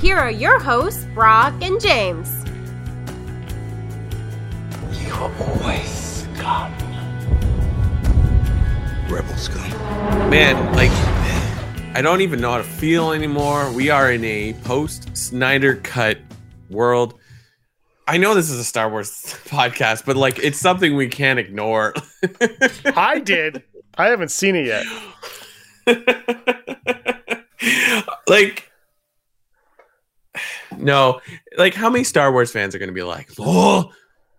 Here are your hosts, Brock and James. You always scum. Rebel scum. Man, like, I don't even know how to feel anymore. We are in a post Snyder cut world. I know this is a Star Wars podcast, but like, it's something we can't ignore. I did. I haven't seen it yet. like, no, like, how many Star Wars fans are going to be like, oh,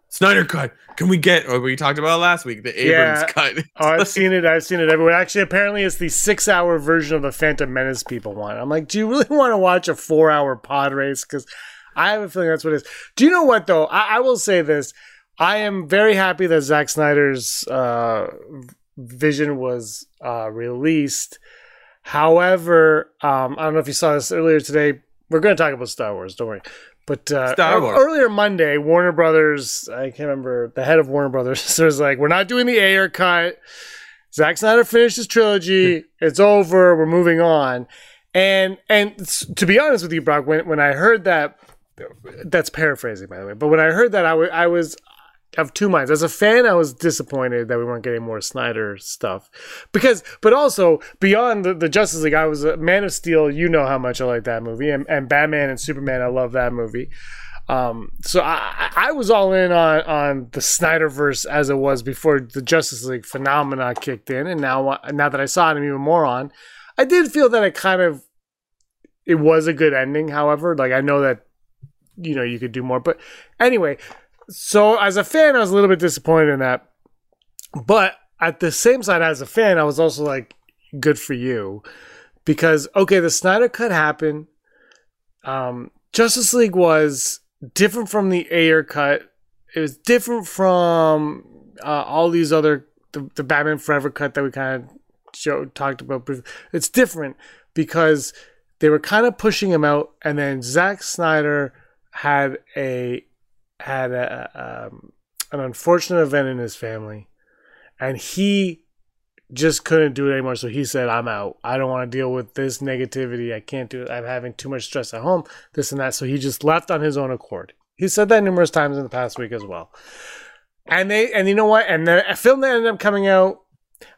Snyder cut? Can we get, or we talked about last week, the Abrams Yeah. cut? Oh, I've seen it. I've seen it everywhere. Actually, apparently, it's the six-hour version of the Phantom Menace people want. I'm like, do you really want to watch a four-hour pod race? Because I have a feeling that's what it is. Do you know what though? I, I will say this: I am very happy that Zack Snyder's uh, vision was uh, released. However, um, I don't know if you saw this earlier today. We're going to talk about Star Wars. Don't worry. But uh, Star Wars. earlier Monday, Warner Brothers, I can't remember, the head of Warner Brothers was like, we're not doing the Ayer cut. Zack Snyder finished his trilogy. it's over. We're moving on. And and to be honest with you, Brock, when, when I heard that, that's paraphrasing, by the way, but when I heard that, I was of two minds. As a fan, I was disappointed that we weren't getting more Snyder stuff because, but also beyond the, the Justice League, I was a Man of Steel. You know how much I like that movie, and, and Batman and Superman. I love that movie. Um, so I, I was all in on on the Snyderverse as it was before the Justice League phenomena kicked in, and now now that I saw it, I'm even more on. I did feel that it kind of it was a good ending. However, like I know that you know you could do more, but anyway. So as a fan, I was a little bit disappointed in that, but at the same side, as a fan, I was also like, good for you, because okay, the Snyder cut happened. Um, Justice League was different from the Ayer cut. It was different from uh, all these other the, the Batman Forever cut that we kind of talked about. It's different because they were kind of pushing him out, and then Zack Snyder had a had a, um, an unfortunate event in his family, and he just couldn't do it anymore. So he said, "I'm out. I don't want to deal with this negativity. I can't do it. I'm having too much stress at home. This and that." So he just left on his own accord. He said that numerous times in the past week as well. And they and you know what? And the film that ended up coming out.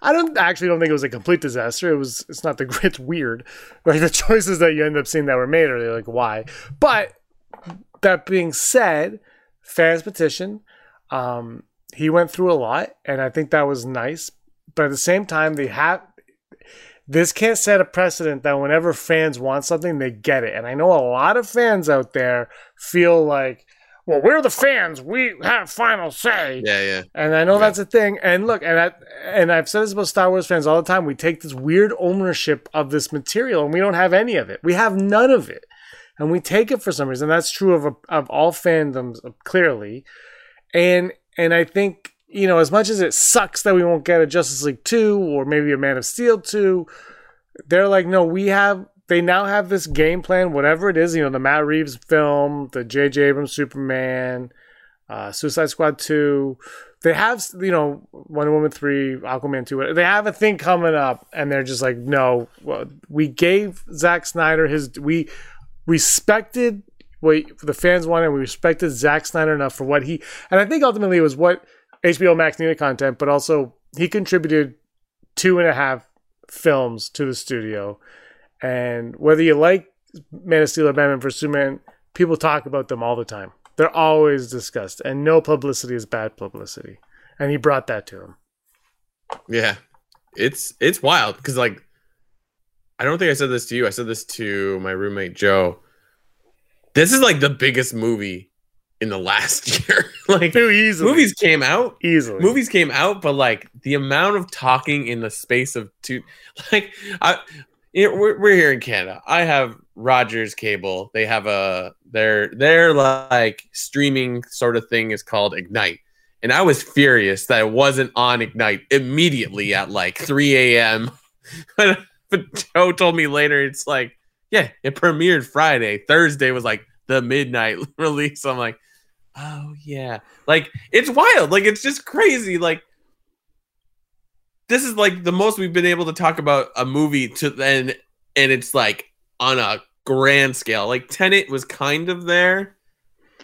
I don't actually don't think it was a complete disaster. It was. It's not the. It's weird, like the choices that you end up seeing that were made are like why. But that being said, fans petition. Um, he went through a lot, and I think that was nice. But at the same time, they have this can't set a precedent that whenever fans want something, they get it. And I know a lot of fans out there feel like, well, we're the fans, we have final say. Yeah, yeah. And I know that's a thing. And look, and I, and I've said this about Star Wars fans all the time. We take this weird ownership of this material, and we don't have any of it. We have none of it, and we take it for some reason. That's true of of all fandoms, clearly. And and I think you know, as much as it sucks that we won't get a Justice League two or maybe a Man of Steel two, they're like, no, we have. They now have this game plan, whatever it is. You know, the Matt Reeves film, the J.J. Abrams Superman, uh, Suicide Squad two. They have, you know, Wonder Woman three, Aquaman two. They have a thing coming up, and they're just like, no, well, we gave Zack Snyder his. We respected what the fans wanted. We respected Zack Snyder enough for what he, and I think ultimately it was what HBO Max needed content, but also he contributed two and a half films to the studio. And whether you like Man of Steel or Batman vs Superman, people talk about them all the time. They're always discussed, and no publicity is bad publicity. And he brought that to him. Yeah. It's it's wild because like I don't think I said this to you. I said this to my roommate Joe. This is like the biggest movie in the last year. like Too easily. movies came out, easily. movies came out, but like the amount of talking in the space of two, like I, it, we're, we're here in Canada. I have Rogers cable. They have a their their like streaming sort of thing is called Ignite. And I was furious that it wasn't on Ignite immediately at like 3 a.m. but Joe told me later it's like, yeah, it premiered Friday. Thursday was like the midnight release. I'm like, oh yeah. Like it's wild. Like it's just crazy. Like this is like the most we've been able to talk about a movie to then and it's like on a grand scale. Like Tenet was kind of there,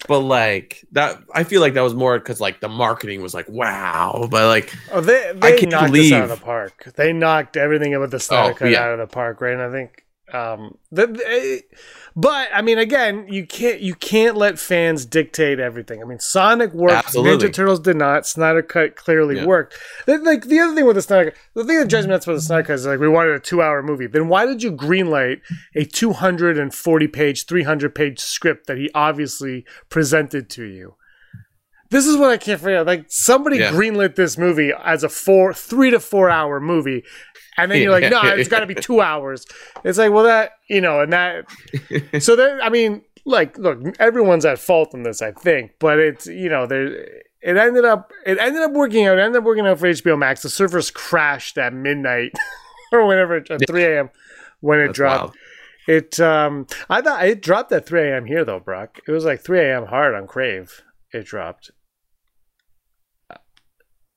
but like that I feel like that was more because like the marketing was like wow. But like Oh, they I they can't knocked believe- this out of the park. They knocked everything about the Snyder Oh, Cut yeah. out of the park, right? And I think, um, the, the- but I mean, again, you can't you can't let fans dictate everything. I mean, Sonic worked, Absolutely. Ninja Turtles did not. Snyder Cut clearly Yeah. worked. The- Like the other thing with the Snyder, the thing that drives me nuts about the Snyder Cut is like we wanted a two-hour movie. Then why did you greenlight a 240 page, 300 page script that he obviously presented to you? This is what I can't figure out. Like somebody Yeah. greenlit this movie as a four, three to four hour movie, and then you're like, no, it's got to be two hours. It's like, well, that you know, and that. so there, I mean, like, look, everyone's at fault in this, I think, but it's you know, there. It ended up, it ended up working out. It ended up working out for HBO Max. The servers crashed at midnight or whenever at 3 a.m. when it That's dropped. wild. It, um, I thought it dropped at 3 a.m. here though, Brock. It was like 3 a.m. hard on Crave. It dropped.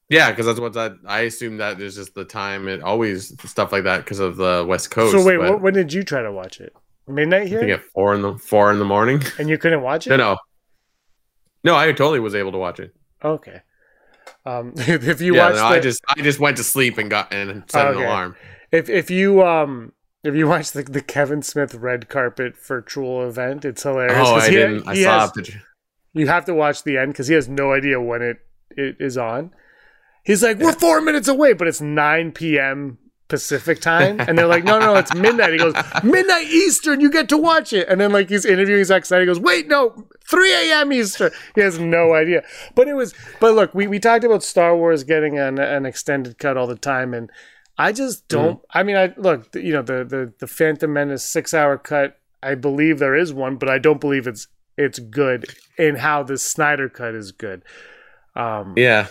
Yeah, because that's what that I assume that is just the time it always stuff like that because of the West Coast. so wait, when did you try to watch it? Midnight I think here, at four in the four in the morning. and you couldn't watch it. no, no, no. I totally was able to watch it. Okay. Um, if you yeah, watch, no, the, I just I just went to sleep and got and set Okay. an alarm. if if you um if you watch the, the Kevin Smith red carpet virtual event, it's hilarious. Oh, I he- didn't. I saw has- picture. You have to watch the end because he has no idea when it, it is on. He's like, "We're four minutes away," but it's nine p.m. Pacific time, and they're like, "No, no, it's midnight." He goes, "Midnight Eastern, you get to watch it." And then like he's interviewing Zack Snyder, he goes, "Wait, no, three a.m. Eastern." He has no idea. But it was. But look, we we talked about Star Wars getting an an extended cut all the time, and I just don't. Mm. I mean, I look, you know, the the the Phantom Menace six hour cut. I believe there is one, but I don't believe it's it's good in how the Snyder cut is good. Um, Yeah,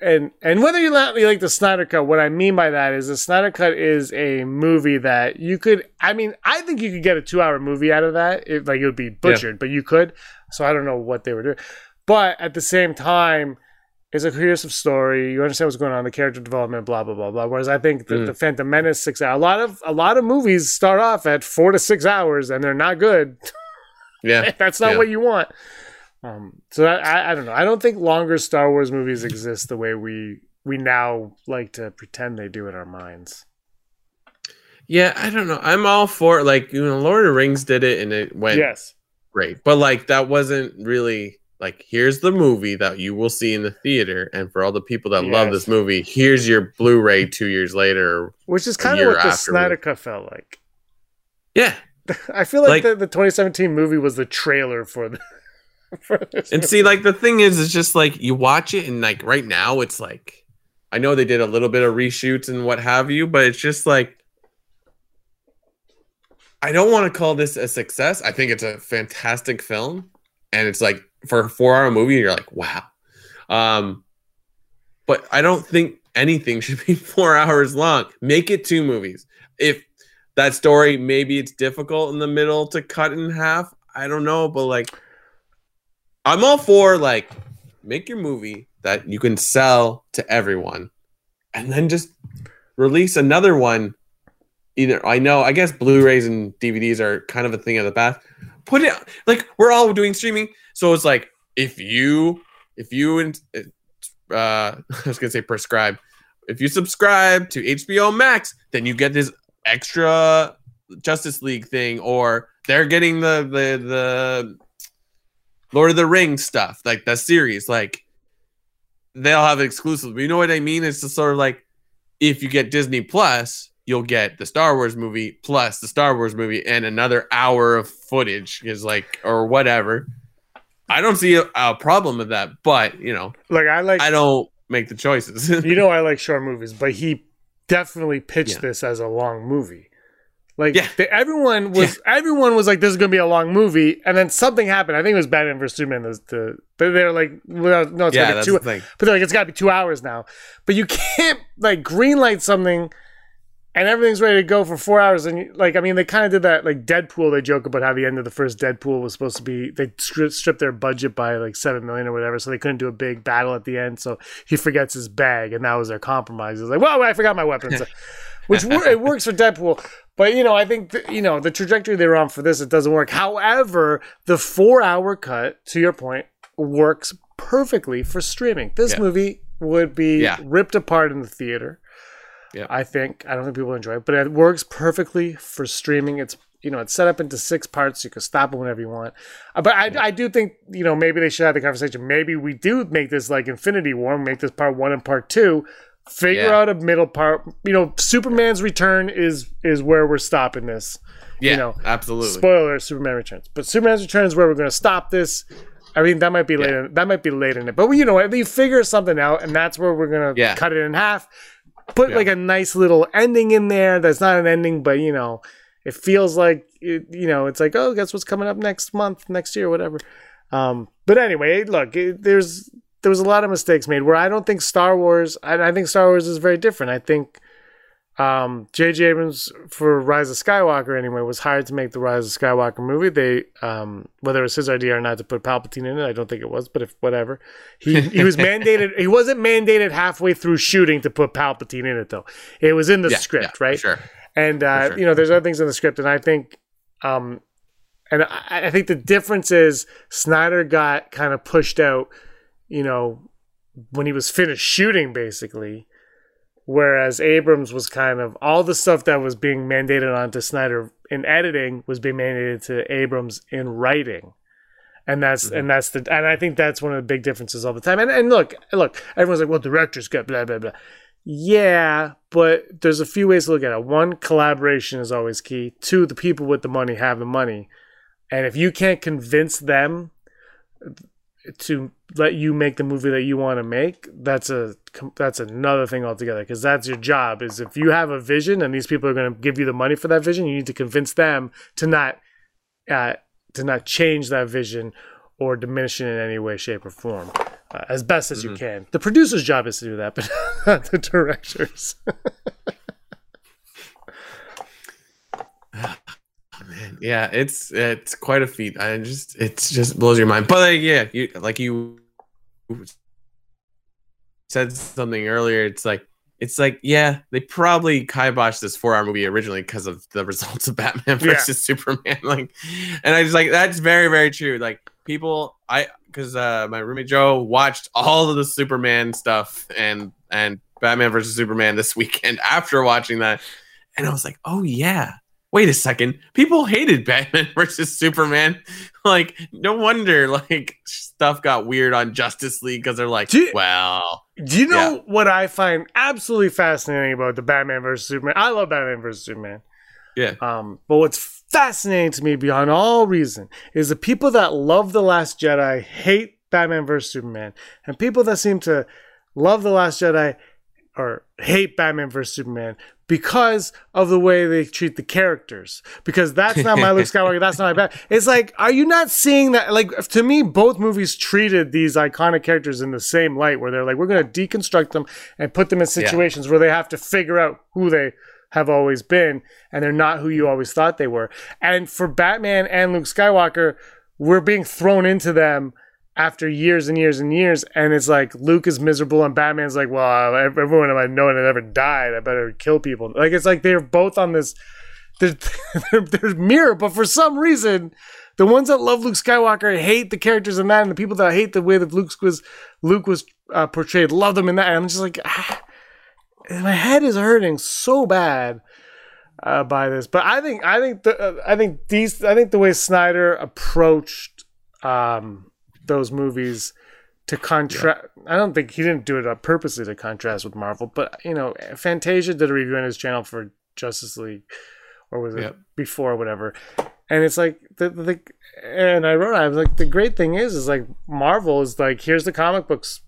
and and whether you like, you like the Snyder cut, what I mean by that is the Snyder cut is a movie that you could. I mean, I think you could get a two hour movie out of that. It, like it would be butchered, but you could. So I don't know what they were doing, but at the same time. It's a cohesive story. You understand what's going on, the character development, blah blah blah blah. Whereas I think the, Mm. the Phantom Menace six hour. A lot of a lot of movies start off at four to six hours, and they're not good. yeah. That's not Yeah. what you want. Um, so that, I, I don't know. I don't think longer Star Wars movies exist the way we we now like to pretend they do in our minds. Yeah, I don't know. I'm all for like you know, Lord of the Rings did it and it went yes, great, but like that wasn't really like here's the movie that you will see in the theater, and for all the people that love this movie, here's your Blu-ray two years later. which is kind of what the afterwards. Snyder Cut felt like. Yeah, I feel like, Like- the, the 2017 movie was the trailer for the. And see, like the thing is, it's just like you watch it, and like right now, it's like I know they did a little bit of reshoots and what have you, but it's just like I don't want to call this a success. I think it's a fantastic film, and it's like for a four-hour movie, you're like, wow. Um, but I don't think anything should be four hours long. Make it two movies. If that story, maybe it's difficult in the middle to cut in half. I don't know, but like, I'm all for like make your movie that you can sell to everyone, and then just release another one. Either I know, I guess Blu-rays and DVDs are kind of a thing of the past. Put it like we're all doing streaming, so it's like if you if you and uh, I was gonna say prescribe. If you subscribe to HBO Max, then you get this extra Justice League thing, or they're getting the the the Lord of the Rings stuff, like that series. Like they'll have it exclusive. You know what I mean? It's just sort of like if you get Disney Plus, you'll get the Star Wars movie plus the Star Wars movie and another hour of footage is like or whatever. I don't see a, a problem with that, but you know, like I like I don't make the choices. you know I like short movies, but he definitely pitched Yeah. this as a long movie. Like Yeah. they, everyone was everyone was like, "This is gonna be a long movie," and then something happened. I think it was Batman vs Superman. The, the they- they're like, well, "No, it's Yeah, gonna be two. the. But they're like, "It's got to be two hours now." But you can't like greenlight something, and everything's ready to go for four hours. And you, like, I mean, they kind of did that. Like Deadpool, they joke about how the end of the first Deadpool was supposed to be they stri- stripped their budget by like seven million or whatever, so they couldn't do a big battle at the end. So he forgets his bag, and that was their compromise. It's like, well, I forgot my weapons, which it works for Deadpool. But you know, I think th- you know the trajectory they're on for this, it doesn't work. However, the four-hour cut, to your point, works perfectly for streaming. This Yeah. movie would be Yeah. ripped apart in the theater. Yeah. I think I don't think people enjoy it, but it works perfectly for streaming. It's you know it's set up into six parts. You can stop it whenever you want. Uh, But I, I do think you know maybe they should have the conversation. Maybe we do make this like Infinity War, make this part one and part two. Figure Yeah. out a middle part. You know, Superman's return is is where we're stopping this. Yeah, know, absolutely. Spoiler: Superman returns, but Superman's return is where we're going to stop this. I mean, that might be late. Yeah. In, that might be late in it, but you know, what, you figure something out, and that's where we're going to Yeah. cut it in half. Put like a nice little ending in there. That's not an ending, but you know, it feels like it, you know, it's like, oh, guess what's coming up next month, next year, whatever. Um, but anyway, look, it, there's there was a lot of mistakes made where I don't think Star Wars. I, I think Star Wars is very different. I think um, J.J. Abrams for Rise of Skywalker anyway was hired to make the Rise of Skywalker movie. They um, whether it was his idea or not to put Palpatine in it, I don't think it was, but if whatever, he he was mandated. He wasn't mandated halfway through shooting to put Palpatine in it though. It was in the Yeah, script, yeah, right? Sure. And uh, sure. you know, there's other things in the script, and I think, um, and I, I think the difference is Snyder got kind of pushed out, you know, when he was finished shooting, basically, whereas Abrams was kind of all the stuff that was being mandated onto Snyder in editing was being mandated to Abrams in writing. And that's and mm-hmm. that's the and I think that's one of the big differences all the time. And and look, look, everyone's like, well, directors got blah blah blah. Yeah, but there's a few ways to look at it. One, collaboration is always key. Two, the people with the money have the money. And if you can't convince them to let you make the movie that you want to make, that's a that's another thing altogether because that's your job is if you have a vision and these people are going to give you the money for that vision, you need to convince them to not uh, to not change that vision or diminish it in any way, shape, or form. Uh, as best as you can. The producer's job is to do that, but not the director's. yeah, it's it's quite a feat. I just it's just blows your mind. But like, yeah, you like you said something earlier. It's like it's like yeah, they probably kiboshed this four hour movie originally because of the results of Batman Yeah. versus Superman. Like, and I just like that's very very true. Like people, I because uh, my roommate Joe watched all of the Superman stuff and and Batman versus Superman this weekend after watching that, and I was like, oh yeah wait a second people hated batman versus superman like no wonder like stuff got weird on justice league because they're like Do well Do you know Yeah. what I find absolutely fascinating about the Batman versus Superman? I love Batman versus Superman. yeah Um, but what's fascinating to me beyond all reason is the people that love The Last Jedi hate Batman versus Superman, and people that seem to love The Last Jedi or hate Batman versus Superman because of the way they treat the characters. Because that's not my Luke Skywalker, that's not my Batman. It's like, are you not seeing that? Like, to me, both movies treated these iconic characters in the same light, where they're like, we're going to deconstruct them and put them in situations where they have to figure out who they have always been, and they're not who you always thought they were. And for Batman and Luke Skywalker, we're being thrown into them after years and years and years, and it's like Luke is miserable, and Batman's like, "Well, ev- everyone I know that ever died, I better kill people." Like it's like they're both on this, they're, they're, they're mirror, but for some reason. The ones that love Luke Skywalker hate the characters in that, and the people that hate the way that Luke was Luke was uh, portrayed love them in that. And I'm just like, ah, my head is hurting so bad uh, by this. But I think I think the uh, I think these I think the way Snyder approached um, those movies to contrast. I don't think he didn't do it uh, purposely to contrast with Marvel, but you know, Fantasia did a review on his channel for Justice League, or was it before, whatever. And it's like the, the and I wrote I was like the great thing is is like Marvel is like here's the comic books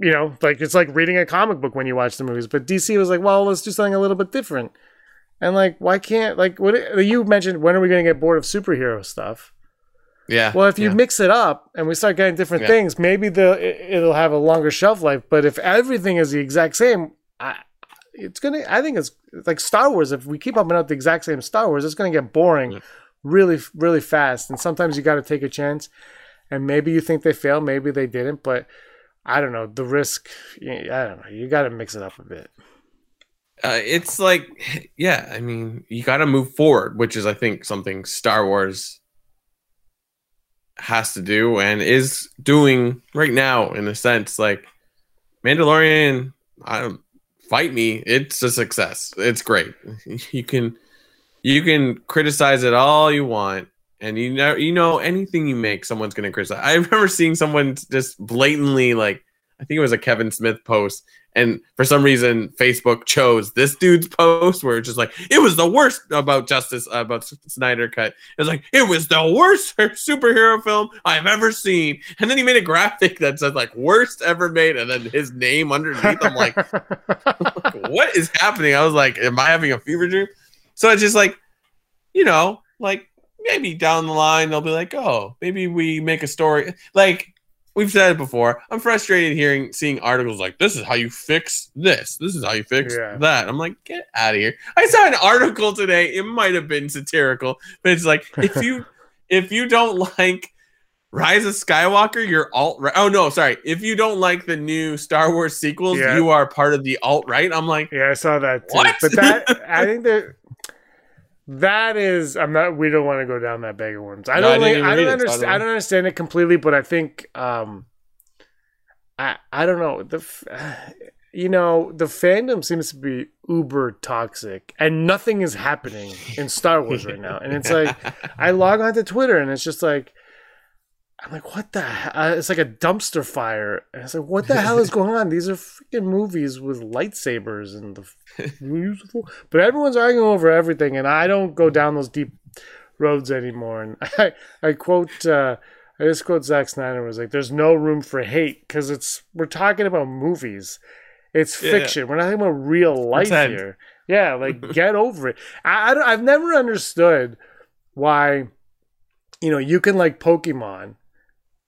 you know, like it's like reading a comic book when you watch the movies. But DC was like, well, let's do something a little bit different. And like, why can't like what you mentioned? When are we going to get bored of superhero stuff? Yeah. Well, if you yeah. mix it up and we start getting different Yeah. things, maybe the it- it'll have a longer shelf life. But if everything is the exact same, I, it's gonna. I think it's, like Star Wars. If we keep pumping out the exact same Star Wars, it's gonna get boring, Yeah. really, really fast. And sometimes you got to take a chance. And maybe you think they fail, maybe they didn't. But I don't know the risk. I don't know. You got to mix it up a bit. uh, it's like yeah i mean you got to move forward which is i think something star wars has to do and is doing right now in a sense like mandalorian i don't fight me it's a success. It's great. You can you can criticize it all you want and you know you know anything you make someone's going to criticize. I remember seeing someone just blatantly like i think it was a kevin smith post and for some reason facebook chose this dude's post where it's just like it was the worst about justice uh, about snyder cut. It was like it was the worst superhero film i've ever seen. And then he made a graphic that says like worst ever made and then his name underneath i'm like what is happening? I was like am i having a fever dream? So it's just like you know like maybe down the line they'll be like oh maybe we make a story like we've said it before. I'm frustrated hearing seeing articles like this is how you fix this. This is how you fix Yeah. that. I'm like, get out of here. I saw an article today. It might have been satirical, but it's like if you if you don't like Rise of Skywalker, you're alt right. Oh no, sorry. If you don't like the new Star Wars sequels, Yeah. you are part of the alt right. I'm like, Yeah, I saw that too. What? But that I think that that is I'm not we don't want to go down that bag of worms. I No, don't didn't like, I don't it, so I understand don't I don't understand it completely, but I think um I I don't know. The you know, the fandom seems to be uber toxic and nothing is happening in Star Wars right now. And it's like I log on to Twitter and it's just like I'm like, what the hell? Uh, it's like a dumpster fire. And it's like, what the hell is going on? These are freaking movies with lightsabers and the. But everyone's arguing over everything, and I don't go down those deep roads anymore. And I, I quote, uh, I just quote Zack Snyder was like, "There's no room for hate because it's we're talking about movies. It's Yeah. fiction. We're not talking about real life Pretend. here. Yeah, like get over it. I, I I've never understood why, you know, you can like Pokemon,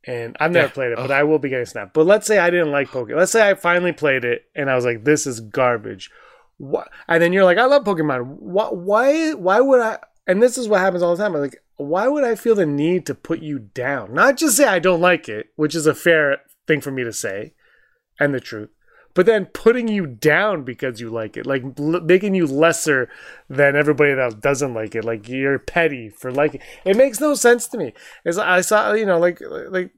and I've never Yeah. played it, but Ugh. I will be getting snapped. But let's say I didn't like Pokemon. Let's say I finally played it, and I was like, this is garbage. What? And then you're like, I love Pokemon. Why? Why? Why would I? And this is what happens all the time. I'm like, why would I feel the need to put you down? Not just say I don't like it, which is a fair thing for me to say, and the truth. But then putting you down because you like it, like l- making you lesser than everybody that doesn't like it, like you're petty for liking. It makes no sense to me. It's, I saw, you know, like like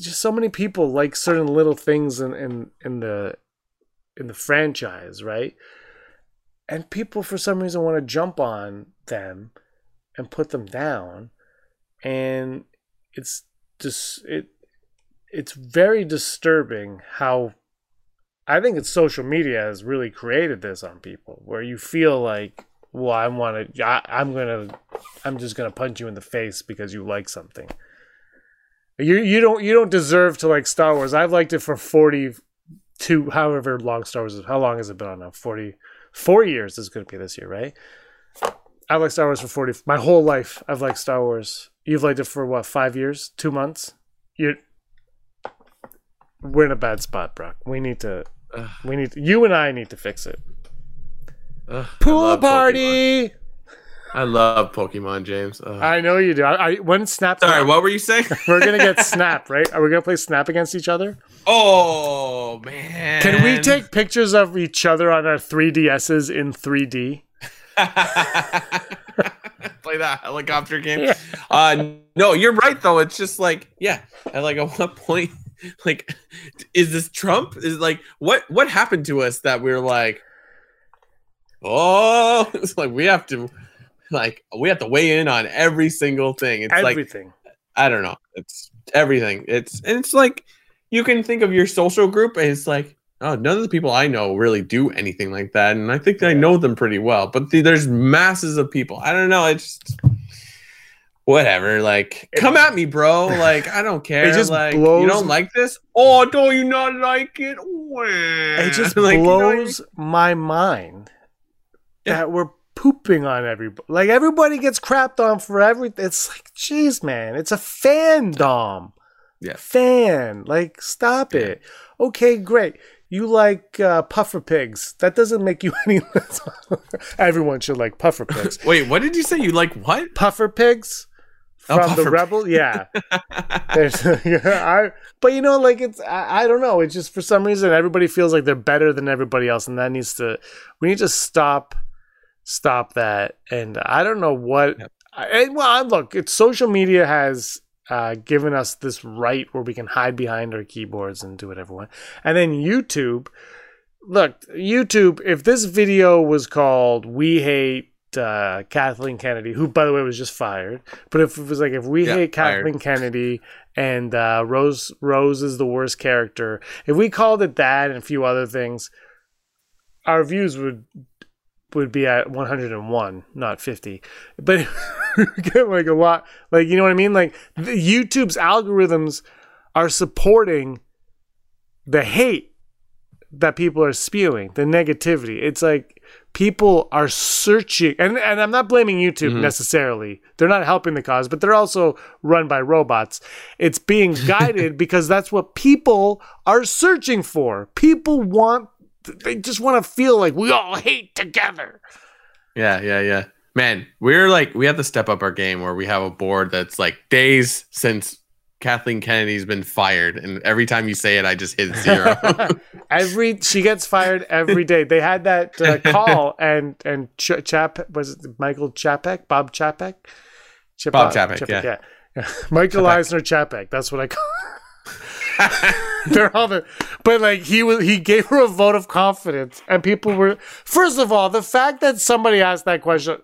just so many people like certain little things in in, in the in the franchise, right? And people for some reason want to jump on them and put them down, and it's just it it's very disturbing how I think it's social media has really created this on people where you feel like, well, I want to, I'm gonna, I'm just gonna punch you in the face because you like something. You you don't you don't deserve to like Star Wars. I've liked it for forty two, however long Star Wars is. How long has it been on now? Forty four years is going to be this year, right? I've liked Star Wars for forty. My whole life, I've liked Star Wars. You've liked it for what? Five years? Two months? You're. We're in a bad spot, Brock. We need to. Ugh. We need to, you and I need to fix it. Ugh, I Pool love Pokemon. party. I love Pokemon, James. Ugh. I know you do. I, I when Snap. Sorry, what were you saying? We're gonna get Snap, right? Are we gonna play Snap against each other? oh man! Can we take pictures of each other on our 3DSs in 3D? play that helicopter game? Uh, no, you're right though. It's just like, yeah, at like at what point, like, is this Trump? Is like what what happened to us that we're like, oh, it's like we have to, like, we have to weigh in on every single thing. It's like Everything. I don't know. It's everything. It's and it's like you can think of your social group and it's like, oh, none of the people I know really do anything like that, and I think I know them pretty well. But the, there's masses of people. I don't know. It's just, whatever. Like, come at me, bro. Like, I don't care. just like, blows- you don't like this? Oh, don't you not like it? It just Like, you know what I mean? blows my mind Yeah. that we're pooping on everybody. Like everybody gets crapped on for everything. It's like, jeez, man, it's a fandom. Yeah. Fan. Like, stop it. Okay, great. You like uh, puffer pigs. That doesn't make you any less. Everyone should like puffer pigs. Wait, what did you say? You like what? puffer pigs from puffer the rebel? Yeah. There's, I, but you know like it's I, I don't know. It's just for some reason everybody feels like they're better than everybody else and that needs to we need to stop stop that. And i don't know what Yep. I, and, well I- look it's social media has uh, given us this right where we can hide behind our keyboards and do whatever we want. And then youtube look youtube if this video was called we hate uh, kathleen kennedy who by the way was just fired. But if it was like if we Yeah, hate fired. kathleen kennedy and uh, rose rose is the worst character if we called it that and a few other things our views would would be at 101 not 50 but get like a lot like you know what i mean? Like the, youtube's algorithms are supporting the hate that people are spewing the negativity. It's like people are searching and, and i'm not blaming youtube Mhm. necessarily they're not helping the cause but they're also run by robots it's being guided because that's what people are searching for people want they just want to feel like we all hate together Yeah, yeah, yeah. Man, we're like we have to step up our game where we have a board that's like days since Kathleen Kennedy's been fired, and every time you say it, I just hit zero. every she gets fired every day. They had that uh, call and and Ch- Chap was it Michael Chapek, Bob Chapek, Chap- Bob Chapek, yeah. yeah. Michael Eisner Chapek. That's what I call. They're all the, but like he was, he gave her a vote of confidence, and people were. First of all, the fact that somebody asked that question,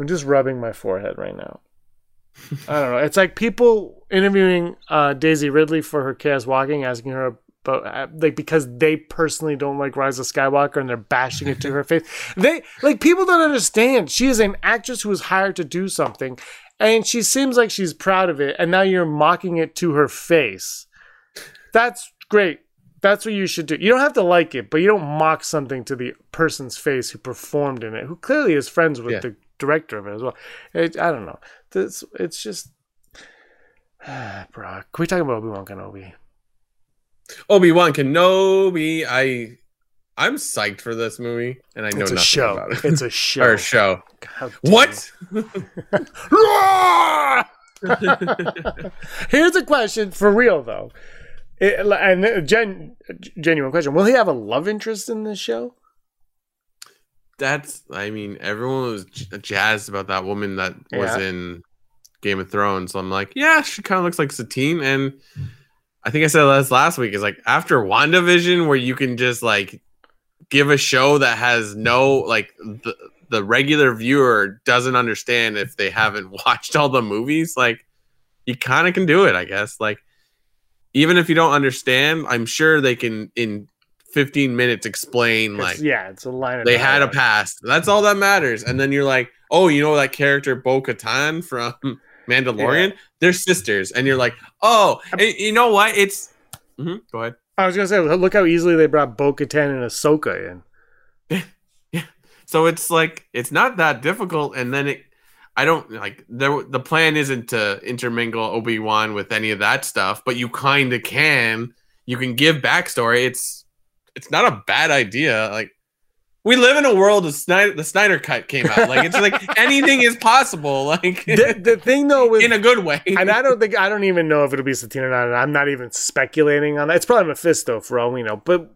I'm just rubbing my forehead right now. I don't know. It's like people interviewing uh, Daisy Ridley for her Chaos Walking, asking her about uh, like because they personally don't like Rise of Skywalker and they're bashing it to her face. They like people don't understand. She is an actress who was hired to do something, and she seems like she's proud of it. And now you're mocking it to her face. That's great. That's what you should do. You don't have to like it, but you don't mock something to the person's face who performed in it, who clearly is friends with Yeah. the director of it as well. It, I don't know. This, it's just. Brock, can we talk about Obi Wan Kenobi? Obi Wan Kenobi. I I'm psyched for this movie, and I know It's a nothing show. about it. It's a show. or show. How dare What? Here's a question for real though, It- and a gen, genuine question: Will he have a love interest in this show? That's. I mean, everyone was j- jazzed about that woman that was in Game of Thrones. So I'm like, yeah, she kind of looks like Satine, and I think I said this last week. Is like after WandaVision, where you can just like give a show that has no like the the regular viewer doesn't understand if they haven't watched all the movies. Like you kind of can do it, I guess. Like even if you don't understand, I'm sure they can in 15 minutes explain like yeah, it's a line they had a past. That's all that matters. And then you're like, oh, you know that character Bo Katan from Mandalorian? They're sisters. And you're like, oh, you know what? It's Mhm, go ahead. I was gonna say, look how easily they brought Bo Katan and Ahsoka in. So it's like it's not that difficult. And then it, I don't like the the plan isn't to intermingle Obi Wan with any of that stuff, but you kind of can. You can give backstory. It's it's not a bad idea. Like we live in a world of Snyder. The Snyder Cut came out. Like it's like anything is possible. Like The, the thing though with in a good way. and I don't think I don't even know if it'll be Satine or not. And I'm not even speculating on that. It's probably Mephisto for all we know. But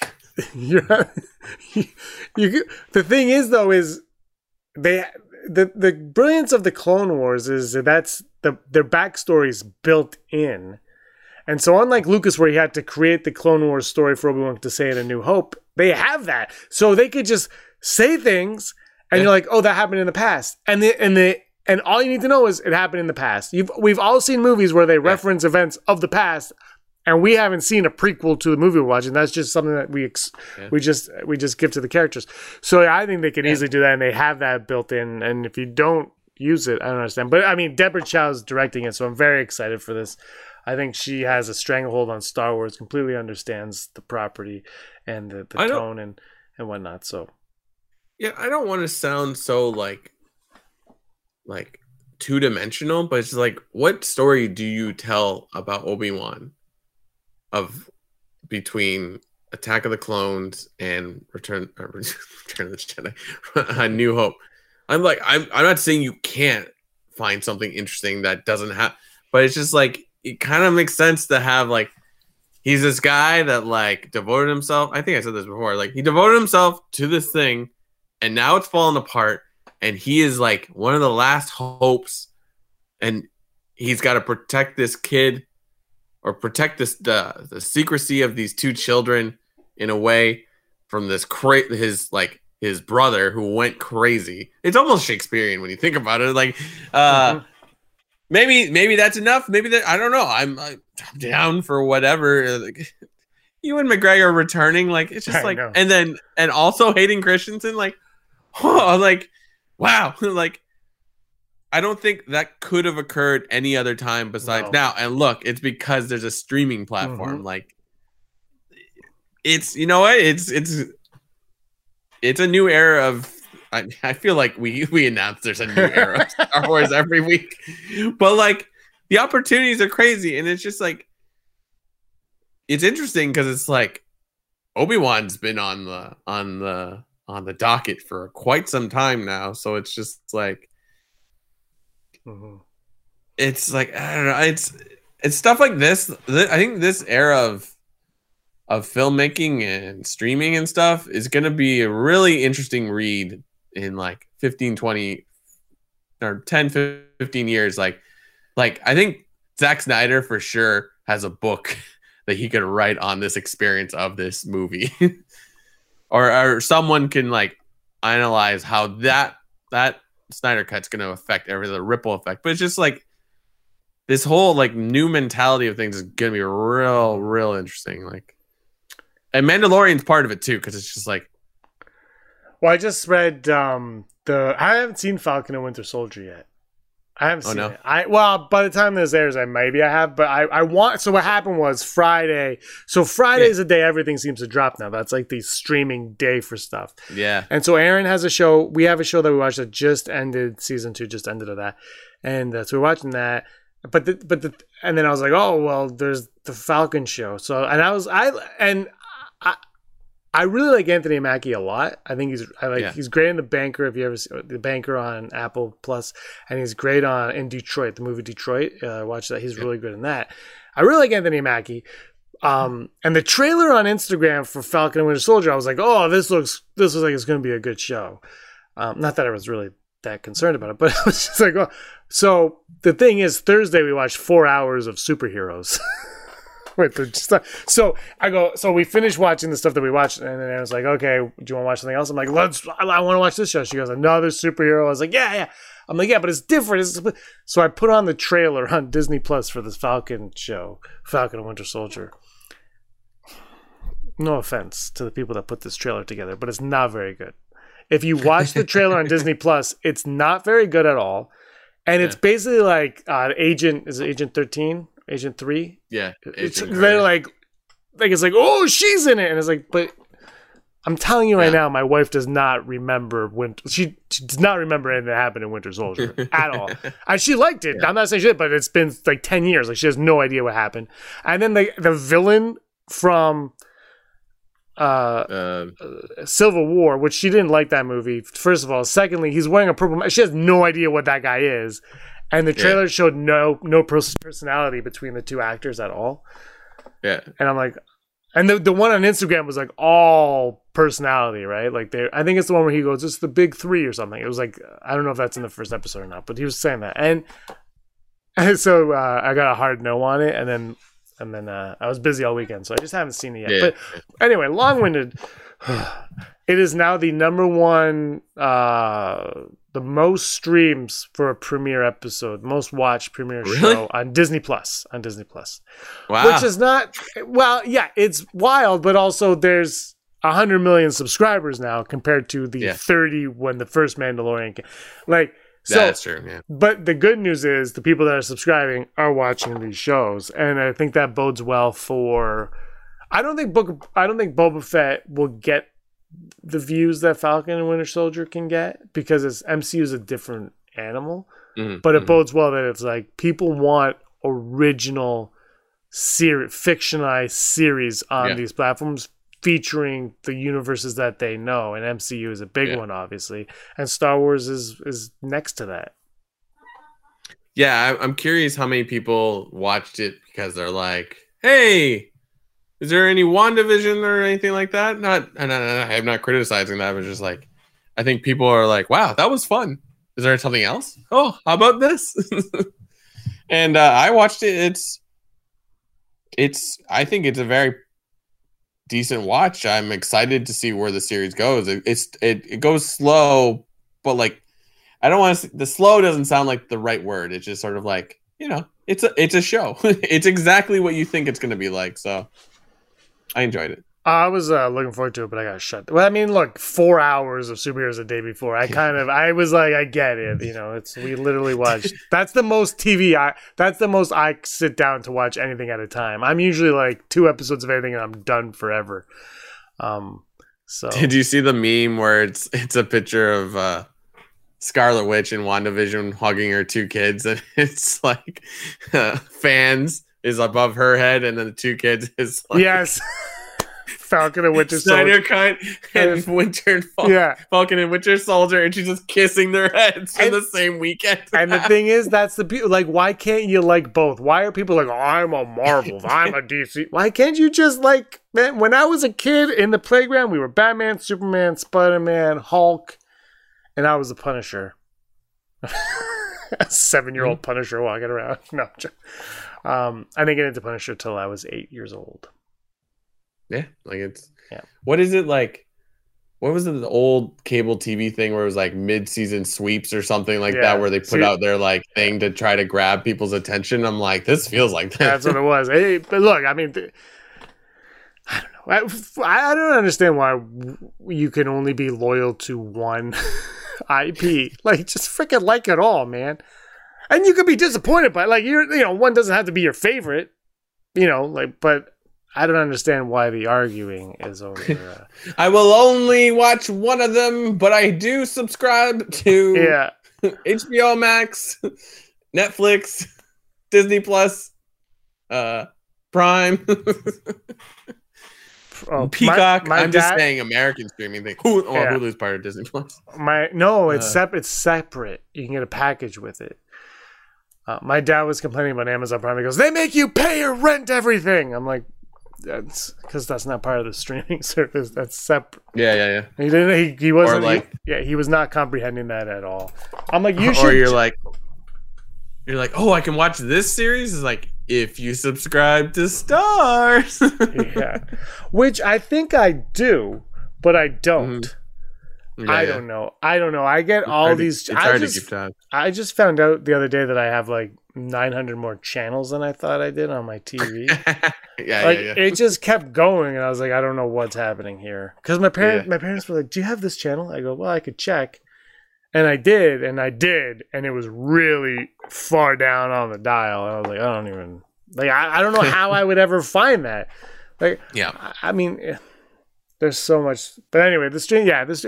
you're, you, you, the thing is though is they the the brilliance of the Clone Wars is that that's the their backstories built in. And so, unlike Lucas, where he had to create the Clone Wars story for Obi Wan to say it in A New Hope, they have that. So they could just say things, and Yeah. you're like, "Oh, that happened in the past," and the and the and all you need to know is it happened in the past. You've we've all seen movies where they reference events of the past, and we haven't seen a prequel to the movie we're watching. That's just something that we ex- Yeah. we just we just give to the characters. So I think they can easily do that, and they have that built in. And if you don't use it, I don't understand. But I mean, Deborah Chow's directing it, so I'm very excited for this. I think she has a stranglehold on Star Wars, completely understands the property and the, the tone and and whatnot. So yeah, I don't want to sound so like like two dimensional, but it's like what story do you tell about Obi-Wan of between Attack of the Clones and Return uh, Return of the Jedi, A New Hope? I'm like I'm I'm not saying you can't find something interesting that doesn't have, but it's just like it kind of makes sense to have like he's this guy that like devoted himself. I think I said this before. Like he devoted himself to this thing, and now it's falling apart. And he is like one of the last hopes, and he's got to protect this kid or protect this the the secrecy of these two children in a way from this cra- his like his brother who went crazy. It's almost Shakespearean when you think about it. Like, uh, Mhm. Maybe maybe that's enough. Maybe that I don't know. I'm, I'm down for whatever. Like, Ewan McGregor returning, like it's just I like, know. and then and also Hayden Christensen, like, oh, like wow, like. I don't think that could have occurred any other time besides No. now. And look, it's because there's a streaming platform. Mhm. Like, it's you know what? It's it's it's a new era of. I, I feel like we we announce there's a new era of Star Wars every week, but like the opportunities are crazy, and it's just like it's interesting because it's like Obi Wan's been on the on the on the docket for quite some time now, so it's just like Mhm. it's like I don't know. It's it's stuff like this. th- I think this era of of filmmaking and streaming and stuff is going to be a really interesting read in like 15 20 or 10 15 years like like I think Zack Snyder for sure has a book that he could write on this experience of this movie. Or or someone can like analyze how that that Snyder cut's going to affect every the ripple effect. But it's just like this whole like new mentality of things is going to be real real interesting like and Mandalorian's part of it too because it's just like Well, I just read um the. I haven't seen Falcon and Winter Soldier yet. I haven't Oh, seen no? it. I well, by the time this airs, I maybe I have, but I I want. So what happened was Friday. So Friday Yeah. is the day everything seems to drop now. That's like the streaming day for stuff. yeah And so Aaron has a show. We have a show that we watched that just ended. Season two just ended of that, and uh, so we're watching that. But the, but the and then I was like, oh well, there's the Falcon show. So and I was I and I really like Anthony Mackie a lot. I think he's I like Yeah. he's great in the Banker. If you ever see the Banker on Apple Plus, and he's great on in Detroit, the movie Detroit. Uh, watch that. He's really good in that. I really like Anthony Mackie. Um, and the trailer on Instagram for Falcon and Winter Soldier, I was like, oh, this looks this looks like it's going to be a good show. Um, not that I was really that concerned about it, but I was just like, oh. So the thing is, Thursday we watched four hours of superheroes. Wait, they're just so I go. So we finished watching the stuff that we watched, and then I was like, "Okay, do you want to watch something else?" I'm like, "Let's." I, I want to watch this show. She goes, "Another superhero." I was like, "Yeah, yeah." I'm like, "Yeah, but it's different." It's, so I put on the trailer on Disney Plus for this Falcon show, Falcon and Winter Soldier. No offense to the people that put this trailer together, but it's not very good. If you watch the trailer on Disney Plus, it's not very good at all, and it's basically like uh, Agent is it Agent Thirteen, Agent Three, yeah it's Agent they're like like it's like oh she's in it. And it's like but i'm telling you right Yeah. now my wife does not remember winter she, she does not remember anything that happened in winter soldier at all. And she liked it. I'm not saying shit but it's been like 10 years. Like she has no idea what happened. And then the the villain from uh Uh, Civil War, which she didn't like that movie. First of all, secondly, he's wearing a purple. She has no idea what that guy is, and the Yeah. trailer showed no no personality between the two actors at all. yeah And I'm like, and the the one on Instagram was like all personality, right? Like they, I think it's the one where he goes, "It's the big three or something." It was like I don't know if that's in the first episode or not, but he was saying that, and and so uh, I got a hard no on it, and then and then uh, I was busy all weekend, so I just haven't seen it yet. Yeah. But anyway, long winded. it is now the number one, uh, the most streams for a premiere episode, most watched premiere Really? show on Disney Plus. On Disney Plus wow which is not well yeah it's wild but also there's 100 million subscribers now compared to the Yeah. 30 when the first mandalorian came like so that's true yeah but the good news is the people that are subscribing are watching these shows and i think that bodes well for i don't think book i don't think boba fett will get the views that Falcon and Winter Soldier can get because it's MCU is a different animal. Mhm, But it mhm. bodes well that it's like people want original series, fictionalized series on Yeah. these platforms featuring the universes that they know, and MCU is a big Yeah. one, obviously, and Star Wars is is next to that. Yeah, I'm curious how many people watched it because they're like, "Hey, is there any WandaVision or anything like that?" Not, and I- I'm not criticizing that, but just like, I think people are like, "Wow, that was fun." Is there something else? Oh, how about this? and uh, I watched it. It's, it's. I think it's a very decent watch. I'm excited to see where the series goes. It, it's it, it goes slow, but like I don't want to. The slow doesn't sound like the right word. It's just sort of like you know, it's a it's a show. it's exactly what you think it's going to be like. So I enjoyed it. I was uh, looking forward to it, but I got shut. Well, I mean, look, four hours of superheroes a day before. I kind of, I was like, I get it. You know, it's we literally watched. That's the most TV. I that's the most I sit down to watch anything at a time. I'm usually like two episodes of anything, and I'm done forever. Um, so Did you see the meme where it's it's a picture of uh Scarlet Witch and WandaVision hugging her two kids, and it's like uh, fans is above her head, and then the two kids is like yes, Falcon and Winter Snyder Soldier. Cut and Winter and Fal- Yeah, Falcon and Winter Soldier, and she's just kissing their heads in And- the same weekend. and the thing is, that's the beauty. Like, why can't you like both? Why are people like, oh, I'm a Marvel, I'm a DC? Why can't you just like, man? When I was a kid in the playground, we were Batman, Superman, Spider Man, Hulk, and I was the Punisher. a seven year old mm-hmm. Punisher walking around. No, I'm joking. Um, I didn't get into Punisher till I was eight years old. Yeah, like it's Yeah. What is it like? What was it, the old cable TV thing where it was like mid-season sweeps or something like Yeah. that, where they put See- out their like thing to try to grab people's attention? I'm like, this feels like that. That's what it was. Hey, but look, I mean, th- I don't know. I, I don't understand why you can only be loyal to one IP. Like, just freaking like it all, man. And you could be disappointed by like you're you know one doesn't have to be your favorite, you know like but I don't understand why the arguing is over. Uh, I will only watch one of them, but I do subscribe to yeah, HBO Max, Netflix, Disney Plus, uh, Prime, oh, Peacock. My, I'm just saying American streaming thing. Hulu, oh, Yeah. Hulu's part of Disney Plus. My no, it's Uh. sep- It's separate. You can get a package with it. Uh, my dad was complaining about Amazon Prime. He goes, "They make you pay or rent everything." I'm like, "That's because that's not part of the streaming service. That's separate." Yeah, yeah, yeah. He didn't. He, he wasn't. Like- he- yeah, he was not comprehending that at all. I'm like, you or should. Or you're like you're like oh i can watch this series is like if you subscribe to stars yeah, which I think I do, but I don't. Yeah, I yeah. don't know. I don't know. I get It's all to- these. it's I hard just, to I just found out the other day that I have like 900 more channels than I thought I did on my TV. yeah like yeah yeah it just kept going, and I was like, I don't know what's happening here. Because my parents, my parents were like, "Do you have this channel?" I go, "Well, I could check," and I did, and I did, and it was really far down on the dial. And I was like, I don't even like, I, I don't know how I would ever find that. Like, yeah I- I mean, eh, there's so much. But anyway, the stream, yeah, this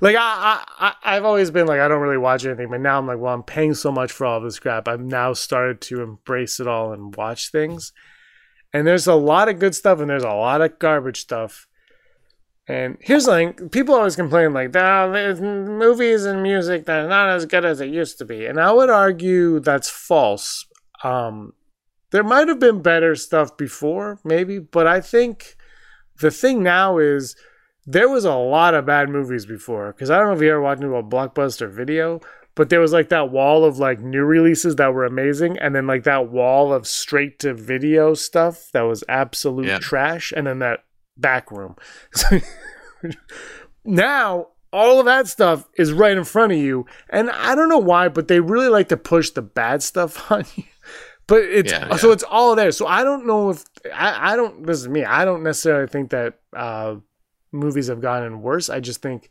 like I, I, I've always been like, I don't really watch anything, but now I'm like, well, I'm paying so much for all this crap. I've now started to embrace it all and watch things. And there's a lot of good stuff, and there's a lot of garbage stuff. And here's thing: people always complain like, "Ah, there's movies and music that are not as good as it used to be," and I would argue that's false. Um, there might have been better stuff before, maybe, but I think the thing now is there was a lot of bad movies before. Because I don't know if you ever watched about Blockbuster Video, but there was like that wall of like new releases that were amazing, and then like that wall of straight to video stuff that was absolute Yeah. trash, and then that back room. So now all of that stuff is right in front of you, and I don't know why, but they really like to push the bad stuff on you. But it's Yeah, so it's all there. So I don't know if I, I don't. This is me. I don't necessarily think that uh, movies have gotten worse. I just think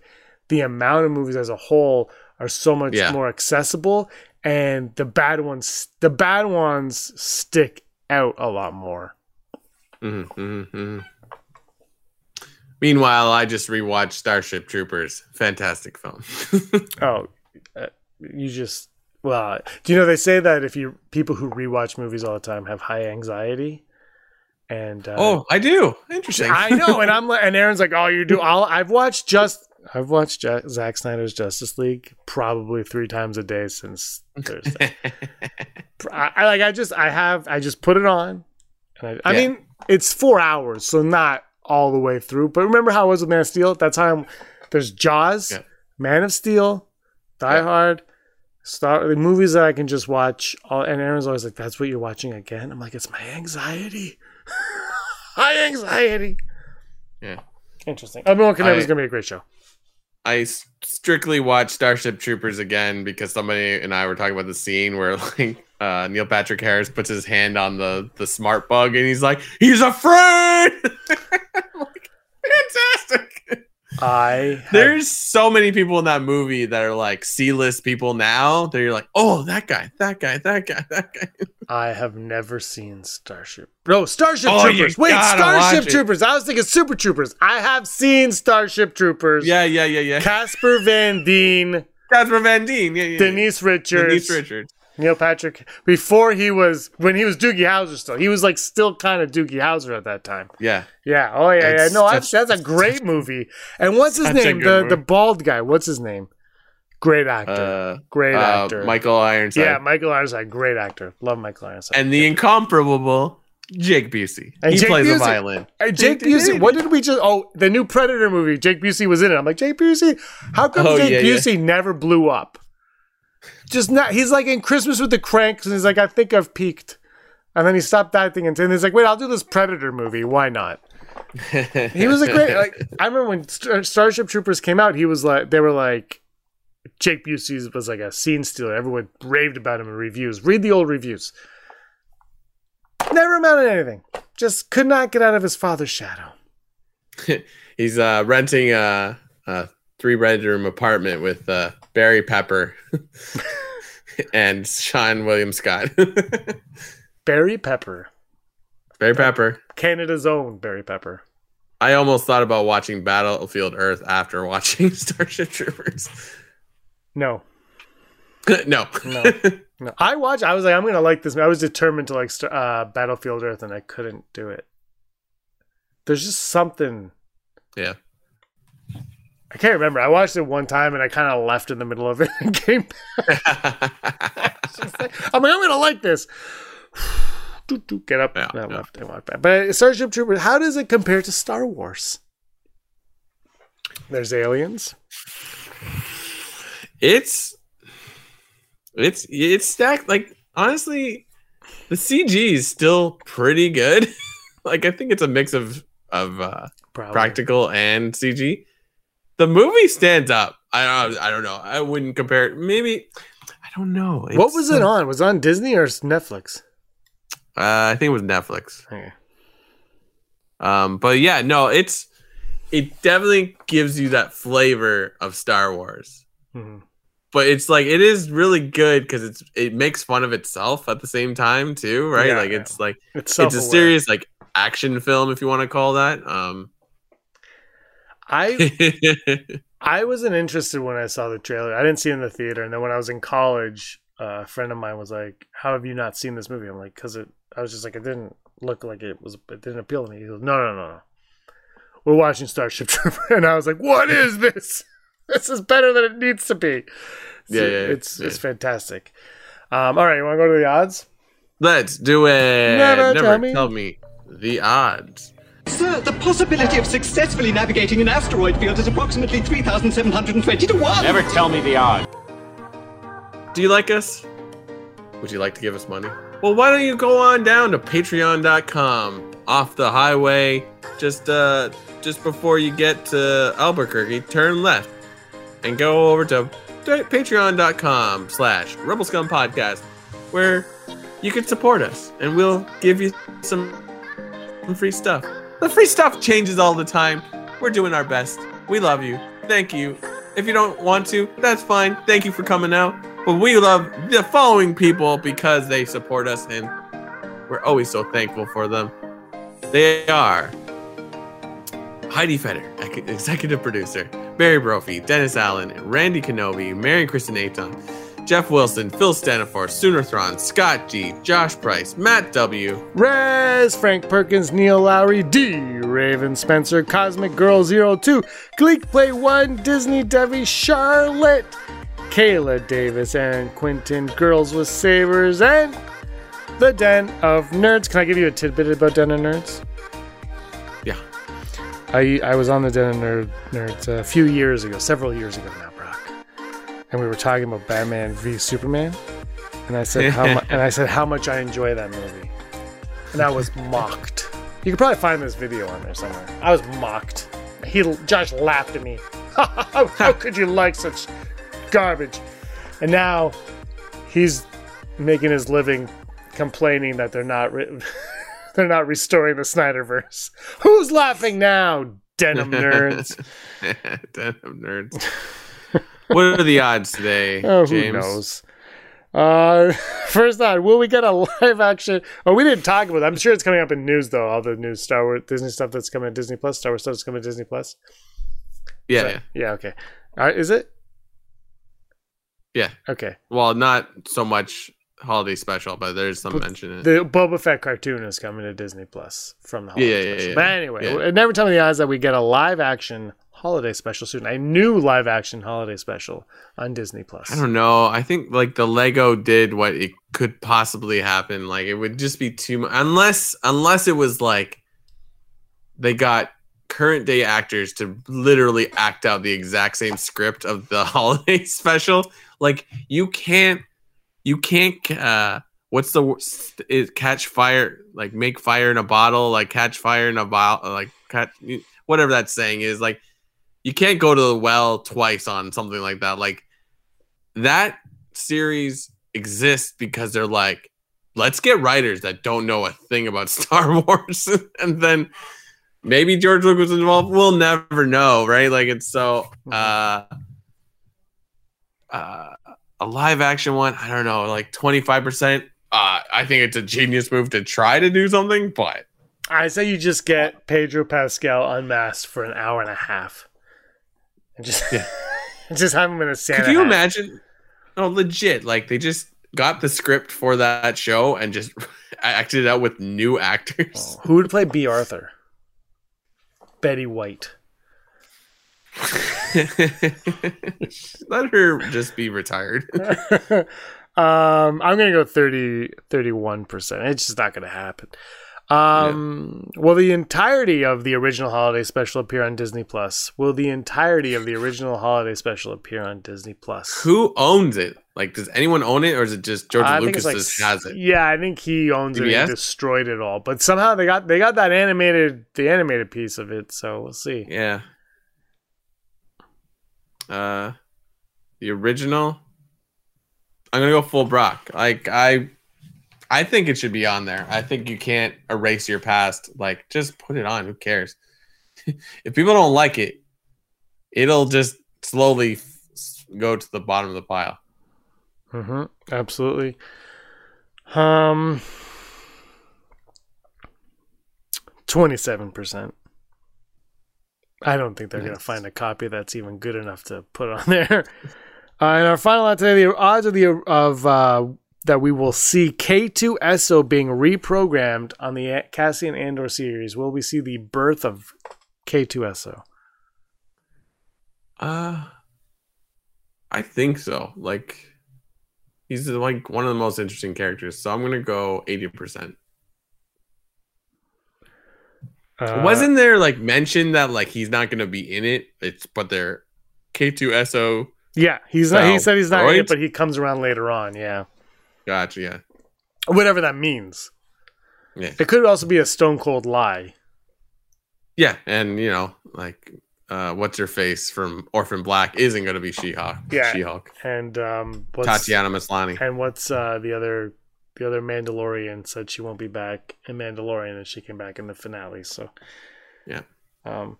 the amount of movies as a whole are so much Yeah. more accessible, and the bad ones, the bad ones stick out a lot more. hmm hmm hmm Meanwhile, I just rewatched Starship Troopers. Fantastic film. Oh, uh, you just well, do you know they say that if you people who rewatch movies all the time have high anxiety, and uh, oh, I do. Interesting. I know, and I'm like, and Aaron's like, oh, you do. I'll, I've watched just. I've watched Ja- Zack Snyder's Justice League probably three times a day since Thursday. I, I like. I just. I have. I just put it on. And I, I Yeah. mean, it's four hours, so not all the way through. But remember how it was with Man of Steel? At that time, there's Jaws, Yeah. Man of Steel, Die Yeah. Hard, Star the movies that I can just watch. All, and Aaron's always like, "That's what you're watching again." I'm like, "It's my anxiety, high anxiety." Yeah. Interesting. Wan Kenobi is gonna be a great show. I strictly watched Starship Troopers again because somebody and I were talking about the scene where like uh, Neil Patrick Harris puts his hand on the the smart bug and he's like, "He's a friend." I'm like, Fantastic. I have, There's so many people in that movie that are like C-list people now. That you're like, "Oh, that guy, that guy, that guy, that guy." I have never seen Starship. No, Starship Oh, Troopers. Wait, Starship. Troopers. I was thinking Super Troopers. I have seen Starship Troopers. Yeah, yeah, yeah, yeah. Casper Van Dien, Casper Van Dien. Yeah, yeah. yeah. Denise Richards, Denise Richards. Neil Patrick. Before he was when he was Doogie Howser still. He was like still kind of Doogie Howser at that time. Yeah. Yeah. Oh yeah, yeah. No, I've, that's a great movie. And what's his name? The movie. the bald guy. What's his name? Great actor. Uh, great uh, actor. Michael Ironside. yeah, Michael Ironside. Great actor. Love Michael Ironside. and the incomparable Jake Busey. And he Jake plays Busey. a violin. Hey, Jake Busey. What did we just? Oh, the new Predator movie. Jake Busey was in it. I'm like, Jake Busey. How come Oh, Jake yeah, yeah. Busey never blew up? Just not. He's like in Christmas with the Cranks, and he's like, I think I've peaked. And then he stopped acting, and he's like, Wait, I'll do this Predator movie. Why not? He was a great. Like I remember when Star- Starship Troopers came out, he was like, they were like, Jake Busey was like a scene stealer. Everyone raved about him in reviews. Read the old reviews. Never amounted to anything. Just could not get out of his father's shadow. He's uh, renting a, a three bedroom apartment with uh, Barry Pepper and Seann William Scott. Barry Pepper, Barry Pepper. Canada's own Barry Pepper. I almost thought about watching Battlefield Earth after watching Starship Troopers. No, no. no, no. I watched. I was like, I'm gonna like this. I was determined to like uh, Battlefield Earth, and I couldn't do it. There's just something. yeah. I can't remember. I watched it one time, and I kind of left in the middle of it and came. back. Like- I'm like, I'm gonna like this. Get up. Yeah, I yeah. left and walked back. But Starship Troopers, how does it compare to Star Wars? There's aliens. it's it's it's stacked like honestly the cg is still pretty good like i think it's a mix of of uh Probably. practical and cg the movie stands up i don't i don't know i wouldn't compare it maybe i don't know what It's, was it on? Was it on Disney or Netflix? uh, i think it was netflix Okay. um but yeah no it's it definitely gives you that flavor of star wars Mhm. but it's like it is really good because it's it makes fun of itself at the same time too, right? Yeah, like yeah. it's like It's it's a serious like action film if you want to call that. Um, I I wasn't interested when I saw the trailer. I didn't see it in the theater, and then when I was in college, uh, a friend of mine was like, "How have you not seen this movie?" I'm like, "Cause it." I was just like, "It didn't look like it was. It didn't appeal to me." He goes, "No, no, no, no. We're watching Starship Trooper," and I was like, "What is this? This is better than it needs to be." Yeah, yeah, yeah. it's it's fantastic. Um, all right, you want to go to the odds? Let's do it. Never Never, tell me. tell me the odds. Sir, the possibility of successfully navigating an asteroid field is approximately 3,720 to 1. Never tell me the odds. Do you like us? Would you like to give us money? Well, why don't you go on down to patreon.com off the highway just uh just before you get to Albuquerque, turn left and go over to patreon.com slash rebel scum podcast where you can support us and we'll give you some some free stuff. The free stuff changes all the time. We're doing our best. We love you. Thank you. If you don't want to, that's fine. Thank you for coming out. But we love the following people because they support us and we're always so thankful for them. They are Heidi Feder, executive producer, Barry Brophy, Dennis Allen, Randy Kenobi, Mary Kristen Aton, Jeff Wilson, Phil Stanifor, Soonerthron, Scott G, Josh Price, Matt W, Rez, Frank Perkins, Neil Lowry, D, Raven Spencer, Cosmic Girl 02, Gleek Play 1, Disney Debbie, Charlotte, Kayla Davis, Aaron Quinton, Girls with Sabers, and The Den of Nerds. Can I give you a tidbit about Den of Nerds? yeah, I, I was on the Den of Nerd, Nerds a few years ago, several years ago now, and we were talking about Batman v Superman, and I said how mu- and I said how much I enjoy that movie, and I was mocked. You could probably find this video on there somewhere. I was mocked. He Josh laughed at me. how, how could you like such garbage? And now he's making his living complaining that they're not re- they're not restoring the Snyderverse. Who's laughing now? Denim nerds. Denim nerds. What are the odds today, Oh, who James? knows? Uh, first on, will we get a live action? Oh, we didn't talk about. It. I'm sure it's coming up in news though. All the new Star Wars Disney stuff that's coming to Disney Plus. Star Wars stuff that's coming to Disney Plus. Yeah, yeah, Yeah. Okay. All right. Is it? yeah. Okay. Well, not so much holiday special, but there's some mention in it. The Boba Fett cartoon is coming to Disney Plus from the holiday Yeah, yeah, yeah, special. yeah. But anyway, Yeah. never tell me the odds that we get a live action holiday special soon. A new live action holiday special on Disney Plus. I don't know. I think like the Lego did what it could possibly happen. Like it would just be too much unless unless it was like they got current day actors to literally act out the exact same script of the holiday special. Like you can't you can't uh what's the it catch fire like make fire in a bottle like catch fire in a bottle like catch whatever that saying is like you can't go to the well twice on something like that. Like that series exists because they're like let's get writers that don't know a thing about star wars. And then maybe george lucas was involved. We'll never know right? Like it's so uh uh a live action one i don't know like 25% uh i think it's a genius move to try to do something but I say you just get Pedro Pascal unmasked for an hour and a half, and just Yeah. just have him in a Santa. could you hat. imagine oh legit like they just got the script for that show and just acted it out with new actors Who would play Bea Arthur? Betty White. Let her just be retired. um, I'm gonna go 30, 31 percent. It's just not gonna happen. Um, will the entirety of the original holiday special appear on Disney Plus? Will the entirety of the original holiday special appear on Disney Plus? Who owns it? Like, does anyone own it, or is it just George think Lucas like just has it? Yeah, I think he owns it CBS? and destroyed it all. But somehow they got they got that animated the animated piece of it, so we'll see. Yeah. Uh, the original. I'm gonna go full Brock. Like I, I think it should be on there. I think you can't erase your past. Like, just put it on. Who cares? if people don't like it, it'll just slowly f- go to the bottom of the pile. Mm-hmm. Absolutely. Um, twenty-seven percent. I don't think they're going to find a copy that's even good enough to put on there. Uh, and our final out today, the odds of the of uh, that we will see K2SO being reprogrammed on the Cassian Andor series. Will we see the birth of K2SO? Uh, I think so. Like, he's like one of the most interesting characters. So I'm gonna go eighty percent. Uh, Wasn't there like mention that like he's not gonna be in it? It's but they're K2SO. Yeah, he's not. He said he's not in right? it, but he comes around later on. Yeah, Gotcha. Yeah. whatever that means. Yeah. It could also be a stone cold lie. Yeah, and you know, like, uh, what's her face from Orphan Black isn't gonna be She-Hulk. Yeah. She-Hulk. And um, what's Tatiana Maslany. and what's uh, the other the other Mandalorian said she won't be back in Mandalorian, and she came back in the finale. So Yeah. um,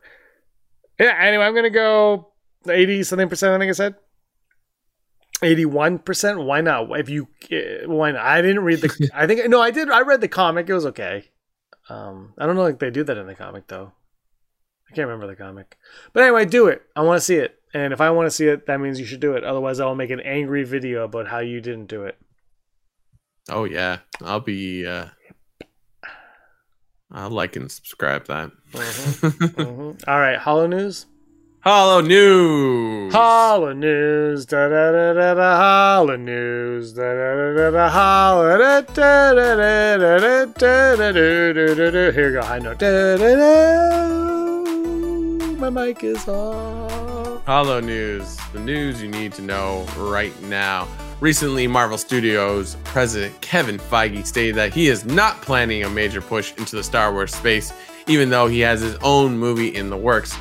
yeah. Anyway, I'm gonna go eighty something percent. I think I said. 81% why not if you eh, why not i didn't read the i think no i did i read the comic it was okay um i don't know if they do that in the comic though I can't remember the comic. But anyway, do it. I want to see it. And if I want to see it, that means you should do it. Otherwise, I will make an angry video about how you didn't do it. Oh yeah, I'll be. uh I'll like and subscribe that. Mhm. All right, Hollow News. Hollow news. Hollow News. Da da da da da. Hollow News. Da da da da da. Hollow. Da da da da da da da da da da. Here you go. High note. Da da da. My mic is off. Hollow News, the news you need to know right now. Recently, Marvel Studios president Kevin Feige stated that he is not planning a major push into the Star Wars space, even though he has his own movie in the works.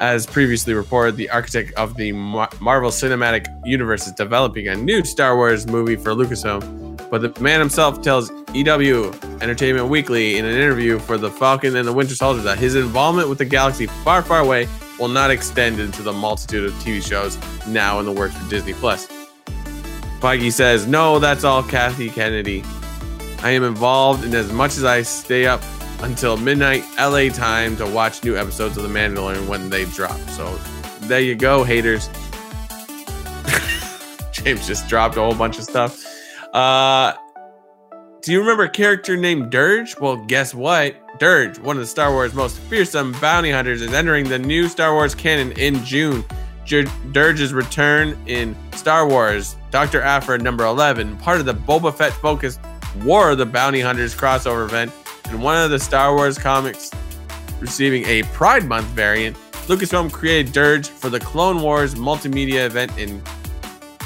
As previously reported, the architect of the Mar- Marvel Cinematic Universe is developing a new Star Wars movie for Lucasfilm, but the man himself tells EW Entertainment Weekly in an interview for The Falcon and the Winter Soldier that his involvement with the galaxy far, far away will not extend into the multitude of TV shows now in the works for Disney Plus. Feige says, "No, that's all Kathy Kennedy. I am involved in as much as I stay up until midnight LA time to watch new episodes of The Mandalorian when they drop." So there you go, haters. James just dropped a whole bunch of stuff. Uh, do you remember a character named Dirge? Well, guess what? Dirge, one of the Star Wars most fearsome bounty hunters, is entering the new Star Wars canon in June. Dirge's return in Star Wars Dr. Aphra number 11, part of the Boba Fett focused War of the Bounty Hunters crossover event, and one of the Star Wars comics receiving a Pride Month variant. Lucasfilm created Dirge for the Clone Wars multimedia event in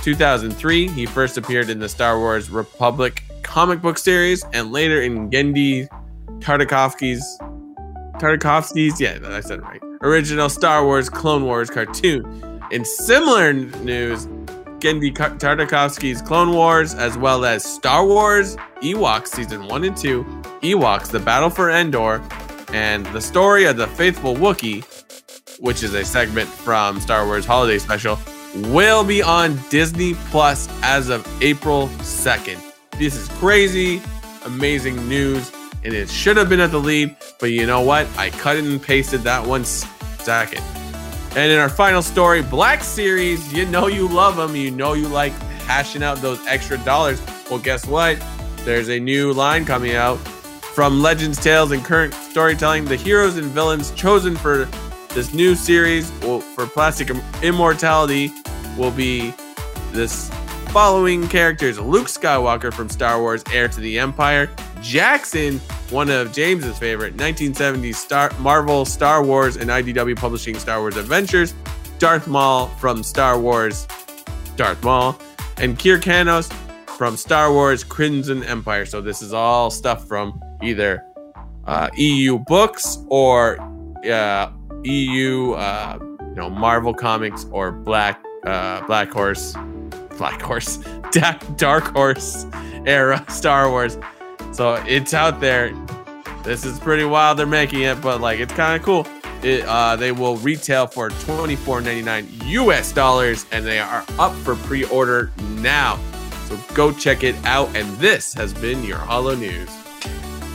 2003. He first appeared in the Star Wars Republic comic book series and later in Genndy Tartakovsky's Tartakovsky's, yeah, I said right. Original Star Wars Clone Wars cartoon. In similar news, Genndy Tartakovsky's Clone Wars, as well as Star Wars Ewoks Season 1 and 2, Ewoks The Battle for Endor, and The Story of the Faithful Wookiee, which is a segment from Star Wars Holiday Special, will be on Disney Plus as of April 2nd. This is crazy, amazing news, and it should have been at the lead, but you know what? I cut and pasted that one second. And in our final story, Black Series, you know you love them, you know you like hashing out those extra dollars. Well, guess what? There's a new line coming out from Legends, Tales, and current storytelling. The heroes and villains chosen for this new series for Plastic Immortality will be this following characters Luke Skywalker from Star Wars Heir to the Empire, Jaxxon, one of James's favorite 1970s Star Marvel Star Wars and IDW Publishing Star Wars Adventures, Darth Maul from Star Wars Darth Maul, and Kir Kanos from Star Wars Crimson Empire. So this is all stuff from either uh, EU books or uh, EU, uh, you know, Marvel comics or Black uh, Black Horse, Black Horse, Dark Horse era Star Wars. So it's out there. This is pretty wild. They're making it, but like it's kind of cool. It, uh, they will retail for twenty four ninety nine US dollars, and they are up for pre order now. So go check it out. And this has been your Hollow News.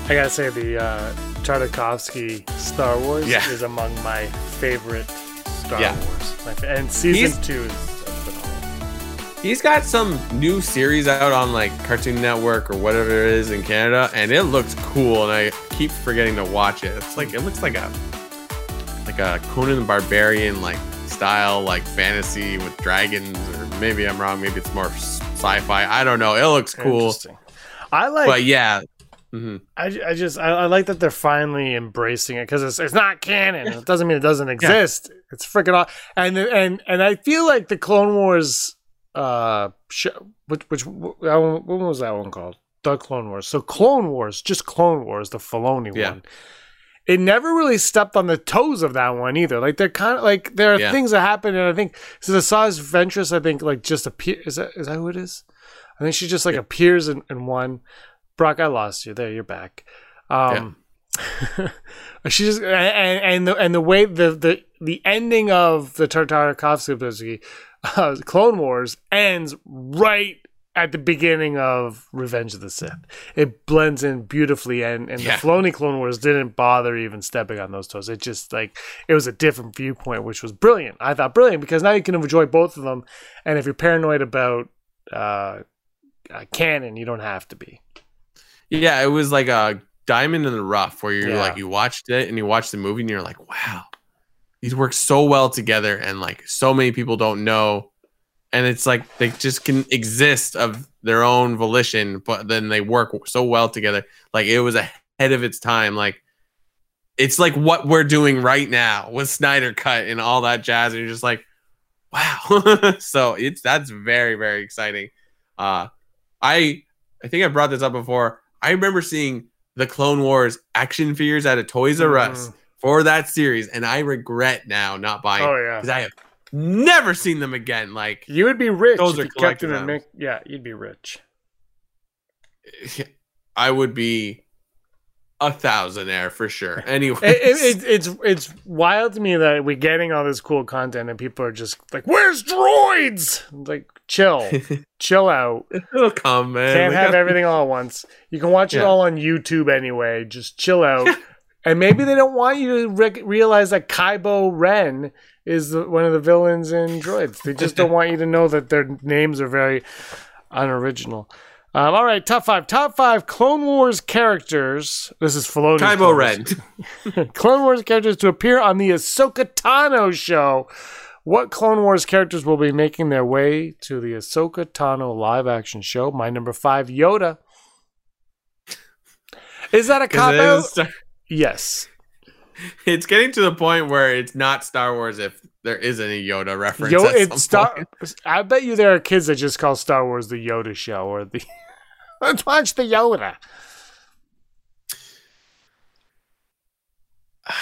I gotta say, the uh, Tartakovsky Star Wars Yeah. is among my favorite Star Yeah. Wars. My fa- and season He's- two is. He's got some new series out on like Cartoon Network or whatever it is in Canada, and it looks cool. And I keep forgetting to watch it. It's like it looks like a like a Conan the Barbarian like style like fantasy with dragons, or maybe I'm wrong. Maybe it's more sci-fi. I don't know. It looks cool, I like. but yeah. hmm I, I just I, I like that they're finally embracing it because it's, it's not canon. It doesn't mean it doesn't exist. It's freaking aw And and and I feel like the Clone Wars uh which which what was that one called? The Clone Wars. So Clone Wars, just Clone Wars, the Filoni Yeah. one. It never really stepped on the toes of that one either. Like they're kind of like there are Yeah. things that happen, and I think so. The Asajj Ventress, I think, like just appear. Is that is that who it is? I think she just like appears in, in one. Brock, I lost you. There, you're back. Um, she just and and the and the way the the the ending of the Tartakovsky uh, Clone Wars ends right at the beginning of Revenge of the Sith. It blends in beautifully, and and Yeah. the Filoni Clone Wars didn't bother even stepping on those toes. It just like it was a different viewpoint, which was brilliant. I thought brilliant because now you can enjoy both of them, and if you're paranoid about uh, uh canon, you don't have to be. Yeah, it was like a diamond in the rough where you're Yeah. like you watched it and you watched the movie and you're like, wow, these work so well together and like so many people don't know. And it's like they just can exist of their own volition, but then they work so well together. Like it was ahead of its time. Like it's like what we're doing right now with Snyder Cut and all that jazz. And you're just like, wow. so it's that's very, very exciting. Uh I I think I brought this up before. I remember seeing the Clone Wars action figures at a Toys R Us for that series, and I regret now not buying Oh, yeah. because I have never seen them again. Like You would be rich Those are kept in Mick. Yeah, you'd be rich. I would be a thousandaire for sure. Anyway, It, it, it, it's it's wild to me that we're getting all this cool content and people are just like, "Where's droids?" Like, chill, chill out. it'll come, man. Can't We have everything all at once. You can watch it all on YouTube anyway. Just chill out. And maybe they don't want you to rec- realize that Kybo Ren is the, one of the villains in Droids. They just don't want you to know that their names are very unoriginal. Um, all right, top five. Top five Clone Wars characters. This is Filoni. Clone Ren. Clone Wars characters to appear on the Ahsoka Tano show. What Clone Wars characters will be making their way to the Ahsoka Tano live action show? My number five, Yoda. Is that a cop out? Yes. it's getting to the point where it's not Star Wars if there isn't a Yoda reference. Yo, it's Star. I bet you there are kids that just call Star Wars the Yoda show or the. Let's watch the Yoda.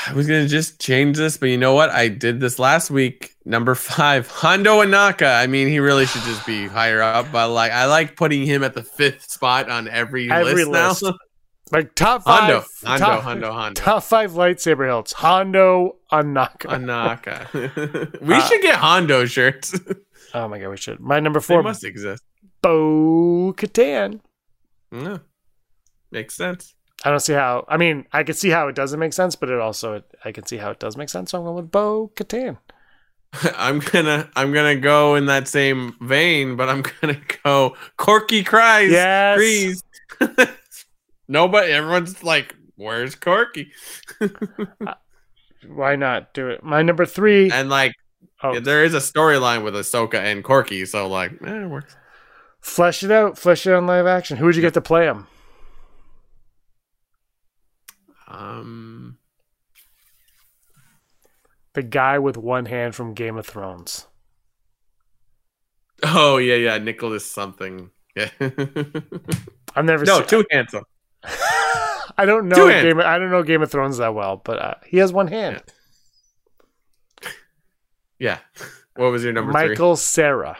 I was gonna just change this, but you know what? I did this last week. Number five, Hondo Ohnaka. I mean, he really should just be higher up, but like I like putting him at the fifth spot on every, Every list, list. now. Like top five. Hondo, Hondo, top, Hondo, Hondo. Top five lightsaber hilts. Hondo Ohnaka. Ohnaka. we Uh, should get Hondo shirts. oh my god, we should. My number they four, must exist. Bo Katan. Yeah. Makes sense. I don't see how. I mean, I can see how it doesn't make sense, but it also I can see how it does make sense. So I'm going with Bo Katan. I'm gonna I'm gonna go in that same vein, but I'm gonna go Korkie Kryze. Yes. Nobody everyone's like, where's Korkie? Why not do it? My number three. And like oh, there is a storyline with Ahsoka and Korkie, so like eh, it works. flesh it out. Flesh it out in live action. Who would you get to play him? Um The guy with one hand from Game of Thrones. Oh yeah, yeah, Nicholas something. Yeah. I've never no, seen. too handsome. I don't know Two. Game. Of, I don't know Game of Thrones that well, but uh, he has one hand. Yeah. What was your number Michael Cera.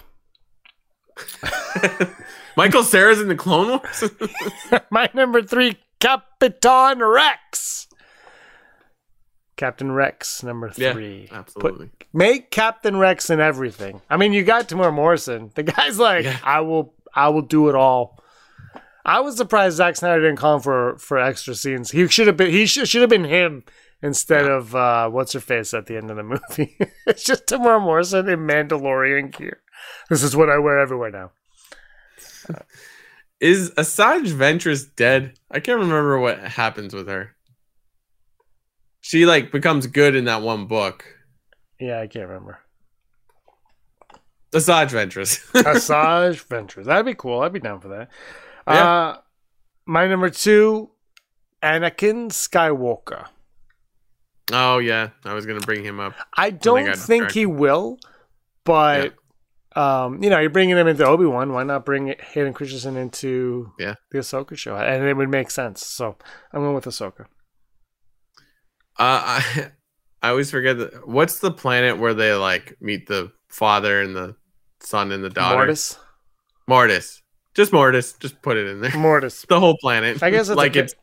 three? Michael Cera's in the Clone Wars? My number three, Capitan Rex. Captain Rex, number Yeah, three. absolutely. Put, make Captain Rex in everything. I mean, you got Temuera Morrison. The guy's like, Yeah. I will, I will do it all. I was surprised Zack Snyder didn't call him for for extra scenes. He should have been. He should should have been him instead of uh, what's her face at the end of the movie. it's just Temuera Morrison in Mandalorian gear. This is what I wear everywhere now. Is Asajj Ventress dead? I can't remember what happens with her. She like becomes good in that one book. Yeah, I can't remember. Asajj Ventress. Asajj Ventress. That'd be cool. I'd be down for that. Yeah. Uh, my number two, Anakin Skywalker. oh yeah, I was gonna bring him up. I don't got think he will, but um, you know, you're bringing him into Obi Wan. Why not bring Hayden Christensen into Yeah. the Ahsoka show? And it would make sense. So I'm going with Ahsoka. Uh, I I always forget that. What's the planet where they like meet the father and the son and the daughter? Mortis. Mortis. Just Mortis. Just put it in there. Mortis. The whole planet. I guess it's like it's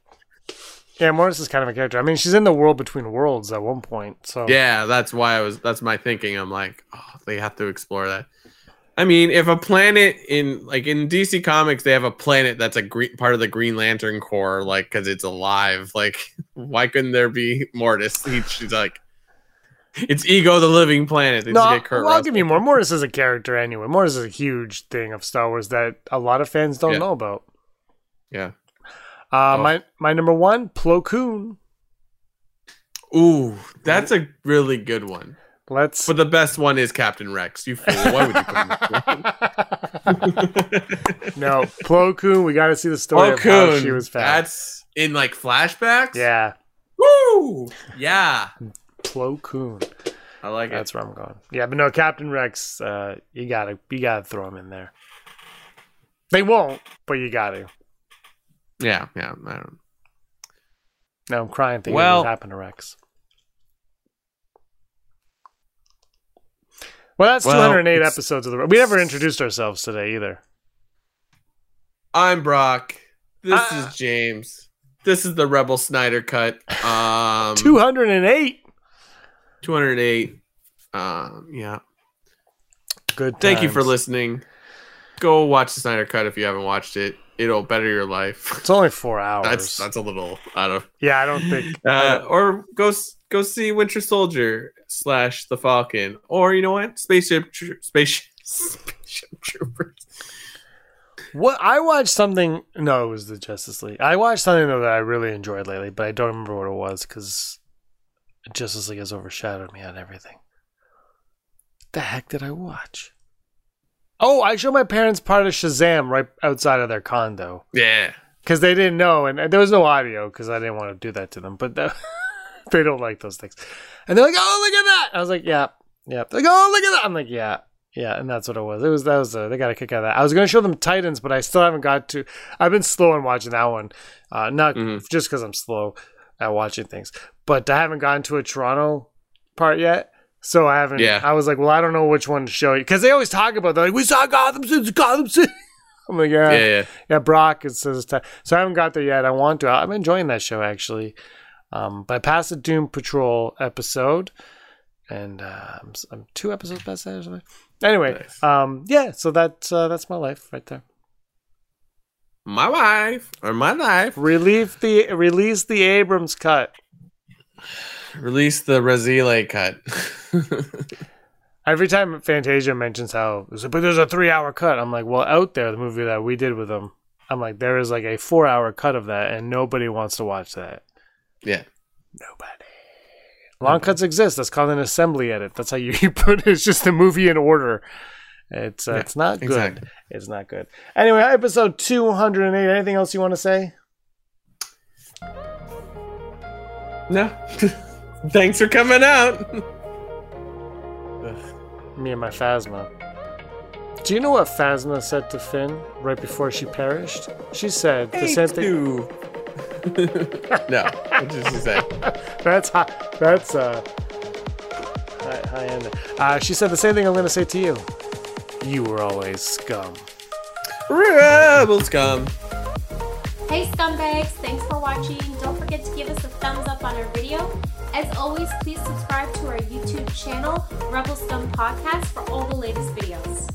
yeah. Mortis is kind of a character. I mean, she's in the world between worlds at one point. So yeah. That's why I was. That's my thinking. I'm like, oh, they have to explore that. I mean, if a planet in like in DC Comics, they have a planet that's a green part of the Green Lantern Corps, like because it's alive. Like, why couldn't there be Mortis? He- She's like, it's Ego, the living planet. They No, I'll, get Kurt well, I'll Russell. give you more. Mortis is a character anyway. Mortis is a huge thing of Star Wars that a lot of fans don't Yeah. know about. Yeah. Uh, Oh. My my number one, Plo Koon. Ooh, that's a really good one. Let's. But the best one is Captain Rex. You fool! Why would you put him? no, Plo Koon. We got to see the story Oh, of how she was found. That's in like flashbacks. yeah, Woo! Yeah. Plo Koon. I like it. That's where I'm going. Yeah, but no, Captain Rex. Uh, you gotta you gotta throw him in there. They won't, but you got to. Yeah, yeah. I don't. Now I'm crying thinking Well- what happened to Rex. Well, that's Well, 208 it's- episodes of the. We never introduced ourselves today either. I'm Brock. This Ah. is James. This is the Rebel Snyder cut. Um, 208. 208. Um, yeah. Good. Thank you for listening. Go watch the Snyder cut if you haven't watched it. It'll better your life. It's only four hours. That's that's a little out of. yeah, I don't think. Uh, or go go see Winter Soldier slash the Falcon, or you know what, Spaceship Tro- Spaceship Spaceship Troopers. What I watched something. No, it was the Justice League. I watched something though that I really enjoyed lately, but I don't remember what it was because Justice League has overshadowed me on everything. The heck did I watch? Oh, I showed my parents part of Shazam right outside of their condo Yeah, because they didn't know, and, there was no audio because I didn't want to do that to them. But that, they don't like those things, and they're like, "Oh, look at that!" I was like, "Yeah, yeah." They're like, "Oh, look at that!" I'm like, "Yeah." Yeah, and that's what it was. It was that was uh, they got a kick out of that. I was going to show them Titans, but I still haven't got to. I've been slow in watching that one, uh, not Mhm. just because I'm slow at watching things, but I haven't gotten to a Toronto part yet. So I haven't. Yeah. I was like, well, I don't know which one to show you because they always talk about. They're like, we saw Gotham City, Gotham City. I'm like, yeah, yeah, yeah. yeah, Brock. It says so. I haven't got there yet. I want to. I'm enjoying that show actually. Um, but I passed the Doom Patrol episode, and uh, I'm, I'm two episodes past that or something. Anyway, Nice. um, yeah. So that's uh, that's my life right there. My wife or my life. Relieve the release the Abrams cut. Release the Razile cut. Every time Fantasia mentions how, but there's a three hour cut. I'm like, well, out there, the movie that we did with them, I'm like, there is like a four hour cut of that, and nobody wants to watch that. yeah. Nobody. Long cuts exist. That's called an assembly edit. That's how you put it. It's just a movie in order. It's uh, Yeah, it's not good. exactly. It's not good. Anyway, episode 208. Anything else you want to say? No. Thanks for coming out. Me and my Phasma. Do you know what Phasma said to Finn right before she perished? She said the same thing. No. What did she say? That's high. That's uh, high, high end. Uh, she said the same thing I'm going to say to you. You were always scum. Rebel scum. Hey scumbags, thanks for watching. Don't forget to give us a thumbs up on our video. As always, please subscribe to our YouTube channel, Rebel Scum Podcast, for all the latest videos.